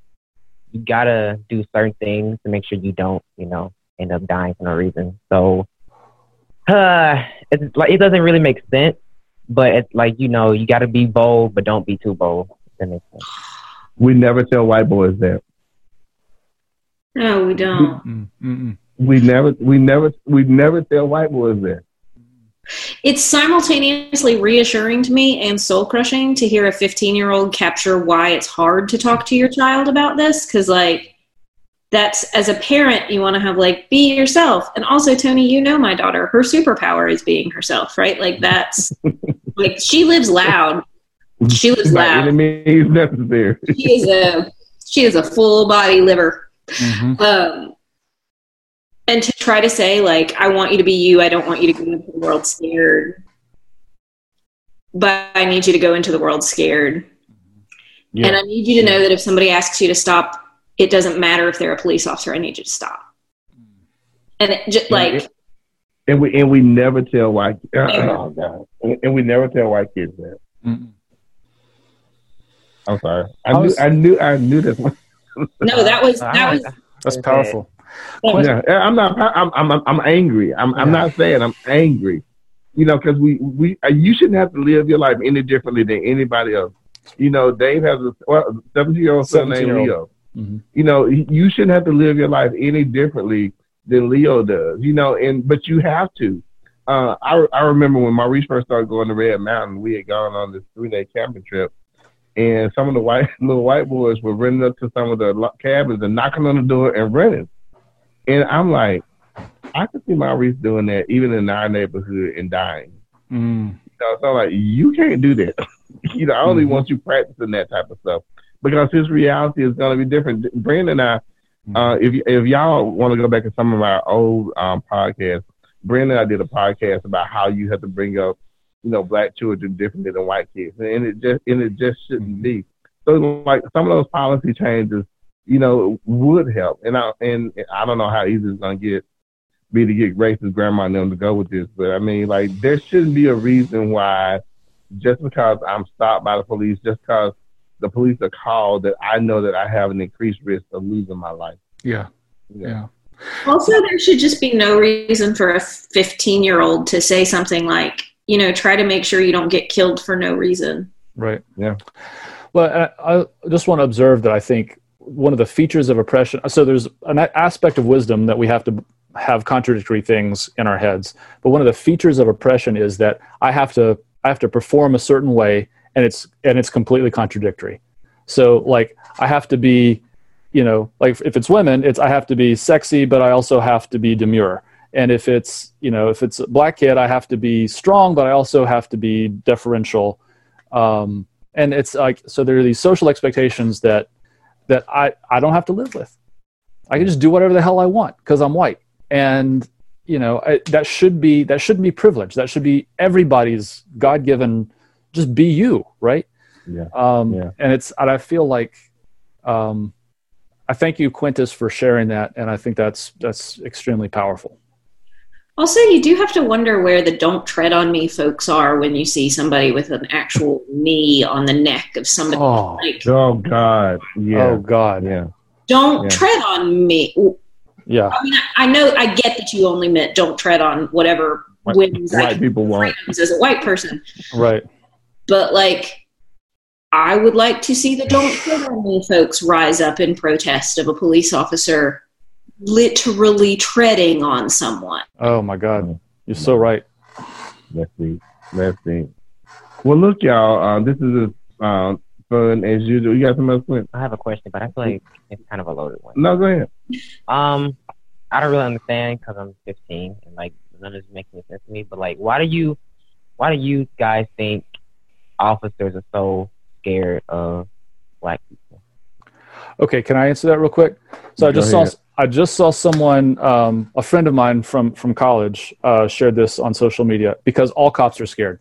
Speaker 3: you gotta do certain things to make sure you don't, you know, end up dying for no reason. So, uh, (sighs) it's like it doesn't really make sense, but it's like you know, you gotta be bold, but don't be too bold. That makes sense.
Speaker 1: We never tell white boys that.
Speaker 4: No, we don't.
Speaker 1: Mm-mm. We never, we never, we never tell white boys that
Speaker 4: it's simultaneously reassuring to me and soul crushing to hear a 15 year old capture why it's hard to talk to your child about this because like that's as a parent you want to have like be yourself. And also tony you know my daughter. Her superpower is being herself right? Like that's (laughs) like she lives loud. She lives loud.
Speaker 1: enemies (laughs) necessary.
Speaker 4: She is a she is a full body liver. Mm-hmm. um and to try to say like i want you to be you i don't want you to go into the world scared. But i need you to go into the world scared. Yeah. and i need you to know that if somebody asks you to stop it doesn't matter if they're a police officer i need you to stop. And it just like
Speaker 1: and we and we never tell white oh God. and we never tell white kids that. Mm i'm sorry. I, I was, knew i knew i knew this
Speaker 4: no that was that was
Speaker 2: that's powerful
Speaker 1: yeah, I'm not. I'm. I'm. I'm angry. I'm. I'm not saying I'm angry. You know, because we we uh, you shouldn't have to live your life any differently than anybody else. You know, Dave has a well, 17 year old son named Leo. Mm-hmm. You know, you shouldn't have to live your life any differently than Leo does. You know, and but you have to. Uh, I I remember when Maurice first started going to Red Mountain, we had gone on this three day camping trip, and some of the white (laughs) little white boys were running up to some of the cabins and knocking on the door and running. And I'm like, I could see Maurice doing that even in our neighborhood and dying. Mm. So I'm like, you can't do that. (laughs) you know, I only mm-hmm. want you practicing that type of stuff because his reality is going to be different. Brandon and I, mm-hmm. uh, if if y'all want to go back to some of our old um, podcasts, Brandon and I did a podcast about how you have to bring up, you know, black children differently than white kids, and it just and it just shouldn't be. So like some of those policy changes you know, would help. And I and I don't know how easy it's gonna get me to get racist grandma and them to go with this, but I mean, like, there shouldn't be a reason why just because I'm stopped by the police, just because the police are called, that I know that I have an increased risk of losing my life.
Speaker 2: Yeah. Yeah. yeah.
Speaker 4: Also, there should just be no reason for a 15 year old to say something like, you know, try to make sure you don't get killed for no reason.
Speaker 2: Right.
Speaker 1: Yeah.
Speaker 2: Well, I, I just want to observe that I think one of the features of oppression. So there's an aspect of wisdom that we have to have contradictory things in our heads. But one of the features of oppression is that I have to I have to perform a certain way, and it's and it's completely contradictory. So like I have to be, you know, like if it's women, it's I have to be sexy, but I also have to be demure. And if it's you know if it's a black kid, I have to be strong, but I also have to be deferential. Um, and it's like so there are these social expectations that that I I don't have to live with. I can just do whatever the hell I want because I'm white, and you know I, that should be that shouldn't be privilege. That should be everybody's God given. Just be you, right?
Speaker 1: Yeah.
Speaker 2: Um,
Speaker 1: Yeah.
Speaker 2: And it's and I feel like um, I thank you, Quintus, for sharing that, and I think that's that's extremely powerful.
Speaker 4: Also, you do have to wonder where the "don't tread on me" folks are when you see somebody with an actual knee on the neck of somebody.
Speaker 2: Oh,
Speaker 4: Like,
Speaker 1: Oh God. Yeah.
Speaker 2: oh God,
Speaker 1: Yeah.
Speaker 4: don't
Speaker 1: Yeah.
Speaker 4: tread on me.
Speaker 2: yeah,
Speaker 4: I mean, I know, I get that you only meant don't tread on whatever
Speaker 1: White-
Speaker 4: whims I
Speaker 1: White people want.
Speaker 4: freedoms as a white person.
Speaker 2: right.
Speaker 4: But like, I would like to see the "don't tread on me" folks rise up in protest of a police officer literally treading on someone.
Speaker 2: Oh my God, you're so right.
Speaker 1: Let's see. Let's see. Well, look, y'all. Uh, this is as uh, fun as usual. You got some else, Clint?
Speaker 3: I have a question, but I feel like it's kind of a loaded one.
Speaker 1: No, go ahead.
Speaker 3: Um, I don't really understand because I'm 15 and like none of this makes any sense to me. But like, why do you, why do you guys think officers are so scared of black people?
Speaker 2: Okay, can I answer that real quick? So I
Speaker 1: Go
Speaker 2: just saw
Speaker 1: ahead.
Speaker 2: I just saw someone, um, a friend of mine from from college, uh, shared this on social media because all cops are scared.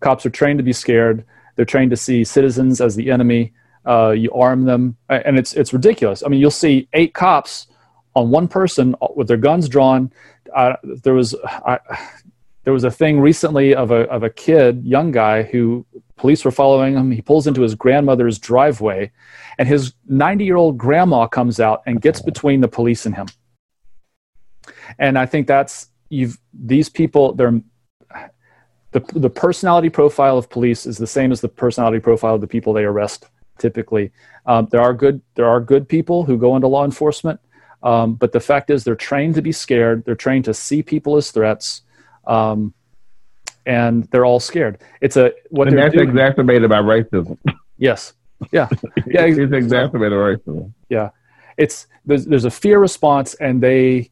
Speaker 2: Cops are trained to be scared. They're trained to see citizens as the enemy. Uh, you arm them, and it's it's ridiculous. I mean, you'll see eight cops on one person with their guns drawn. Uh, there was I, there was a thing recently of a of a kid, young guy, who police were following him. He pulls into his grandmother's driveway, and his 90 year old grandma comes out and gets between the police and him. And I think that's you've these people they're the the personality profile of police is the same as the personality profile of the people they arrest typically. Um, there are good there are good people who go into law enforcement, um, but the fact is they're trained to be scared. They're trained to see people as threats. Um, and they're all scared. It's a what
Speaker 1: and that's
Speaker 2: doing.
Speaker 1: exacerbated by racism.
Speaker 2: yes, yeah, (laughs) Yeah,
Speaker 1: it's exacerbated by racism. Yeah.
Speaker 2: It's there's there's a fear response and they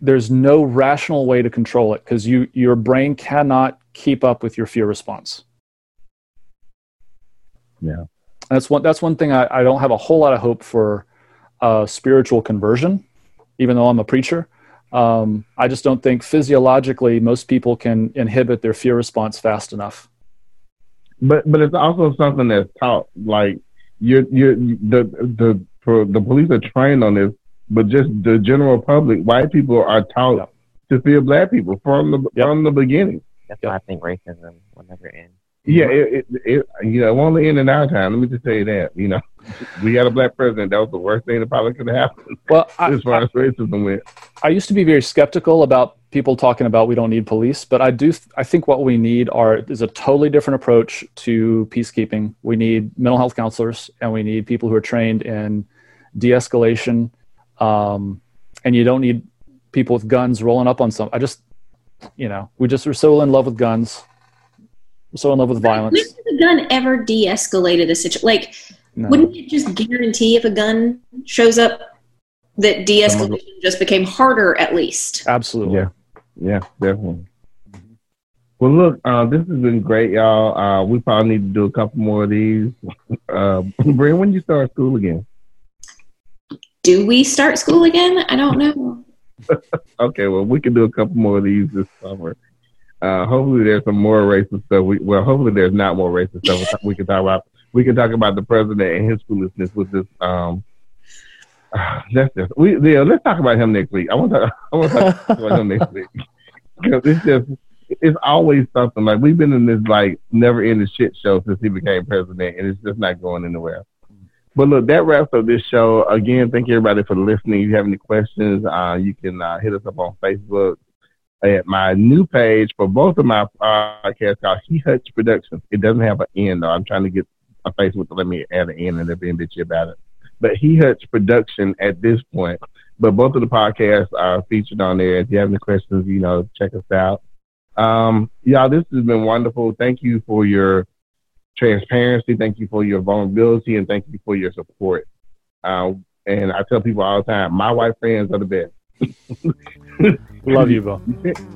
Speaker 2: there's no rational way to control it because you your brain cannot keep up with your fear response
Speaker 1: Yeah.
Speaker 2: that's one that's one thing I, I don't have a whole lot of hope for uh, spiritual conversion even though i'm a preacher um, i just don't think physiologically most people can inhibit their fear response fast enough
Speaker 1: But but it's also something that's taught. Like you're you're the the for the police are trained on this, but just the general public, white people are taught
Speaker 2: Yep.
Speaker 1: to fear black people from the
Speaker 2: Yep.
Speaker 1: from the beginning.
Speaker 3: That's why I think racism will never end.
Speaker 1: Yeah, it, it, it you know, it won't end in our time. Let me just tell you that. You know, (laughs) we had a black president. That was the worst thing that probably could have happened (laughs)
Speaker 2: well I,
Speaker 1: as far as racism went.
Speaker 2: I used to be very skeptical about people talking about we don't need police, but I do. I think what we need are is a totally different approach to peacekeeping. We need mental health counselors, and we need people who are trained in de-escalation. Um, and you don't need people with guns rolling up on some. I just, you know, we just are so in love with guns, we're so in love with
Speaker 4: When
Speaker 2: violence.
Speaker 4: has a gun ever de-escalated a situation? Like,
Speaker 2: No.
Speaker 4: wouldn't it just guarantee if a gun shows up that de-escalation just became harder at least?
Speaker 2: Absolutely.
Speaker 1: Yeah, yeah, definitely. Well, look, uh, this has been great, y'all. Uh, we probably need to do a couple more of these. Uh, (laughs) Brent, when you start school again?
Speaker 4: Do we start school again? I don't know. (laughs)
Speaker 1: Okay, well, we can do a couple more of these this summer. Uh, hopefully, there's some more racist stuff. We, well, hopefully, there's not more racist stuff. We can talk about. We can talk about the president and his foolishness with this. Um, (sighs) that's just we. Yeah, let's talk about him next week. I want to. I want to talk about him next week because it's just. It's always something like we've been in this like never ending shit show since he became president, and it's just not going anywhere. But look, that wraps up this show. Again, thank you everybody for listening. If you have any questions, uh, you can uh, hit us up on Facebook at my new page for both of my podcasts called He Hutch Productions. It doesn't have an end though. I'm trying to get a Facebook to let me add an end and they're being bitchy about it. But He Hutch Production at this point. But both of the podcasts are featured on there. If you have any questions, you know, check us out. Um, y'all, this has been wonderful. Thank you for your transparency. Thank you for your vulnerability, and thank you for your support. Uh, and I tell people all the time, my white friends are the best. (laughs)
Speaker 2: Love you, Bo.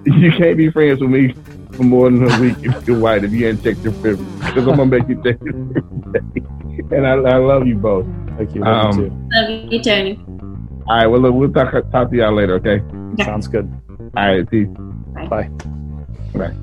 Speaker 1: You can't be friends with me for more than a week if you're white if you ain't checked your privilege. Because I'm gonna make you check your privilege. (laughs) And I, I love you both.
Speaker 2: Thank you. Love you
Speaker 1: Um,
Speaker 2: too.
Speaker 4: Love you, Tony.
Speaker 1: All right, well look, we'll talk talk to y'all later, okay?
Speaker 2: Sounds good.
Speaker 1: All right, peace.
Speaker 2: Bye.
Speaker 1: Bye.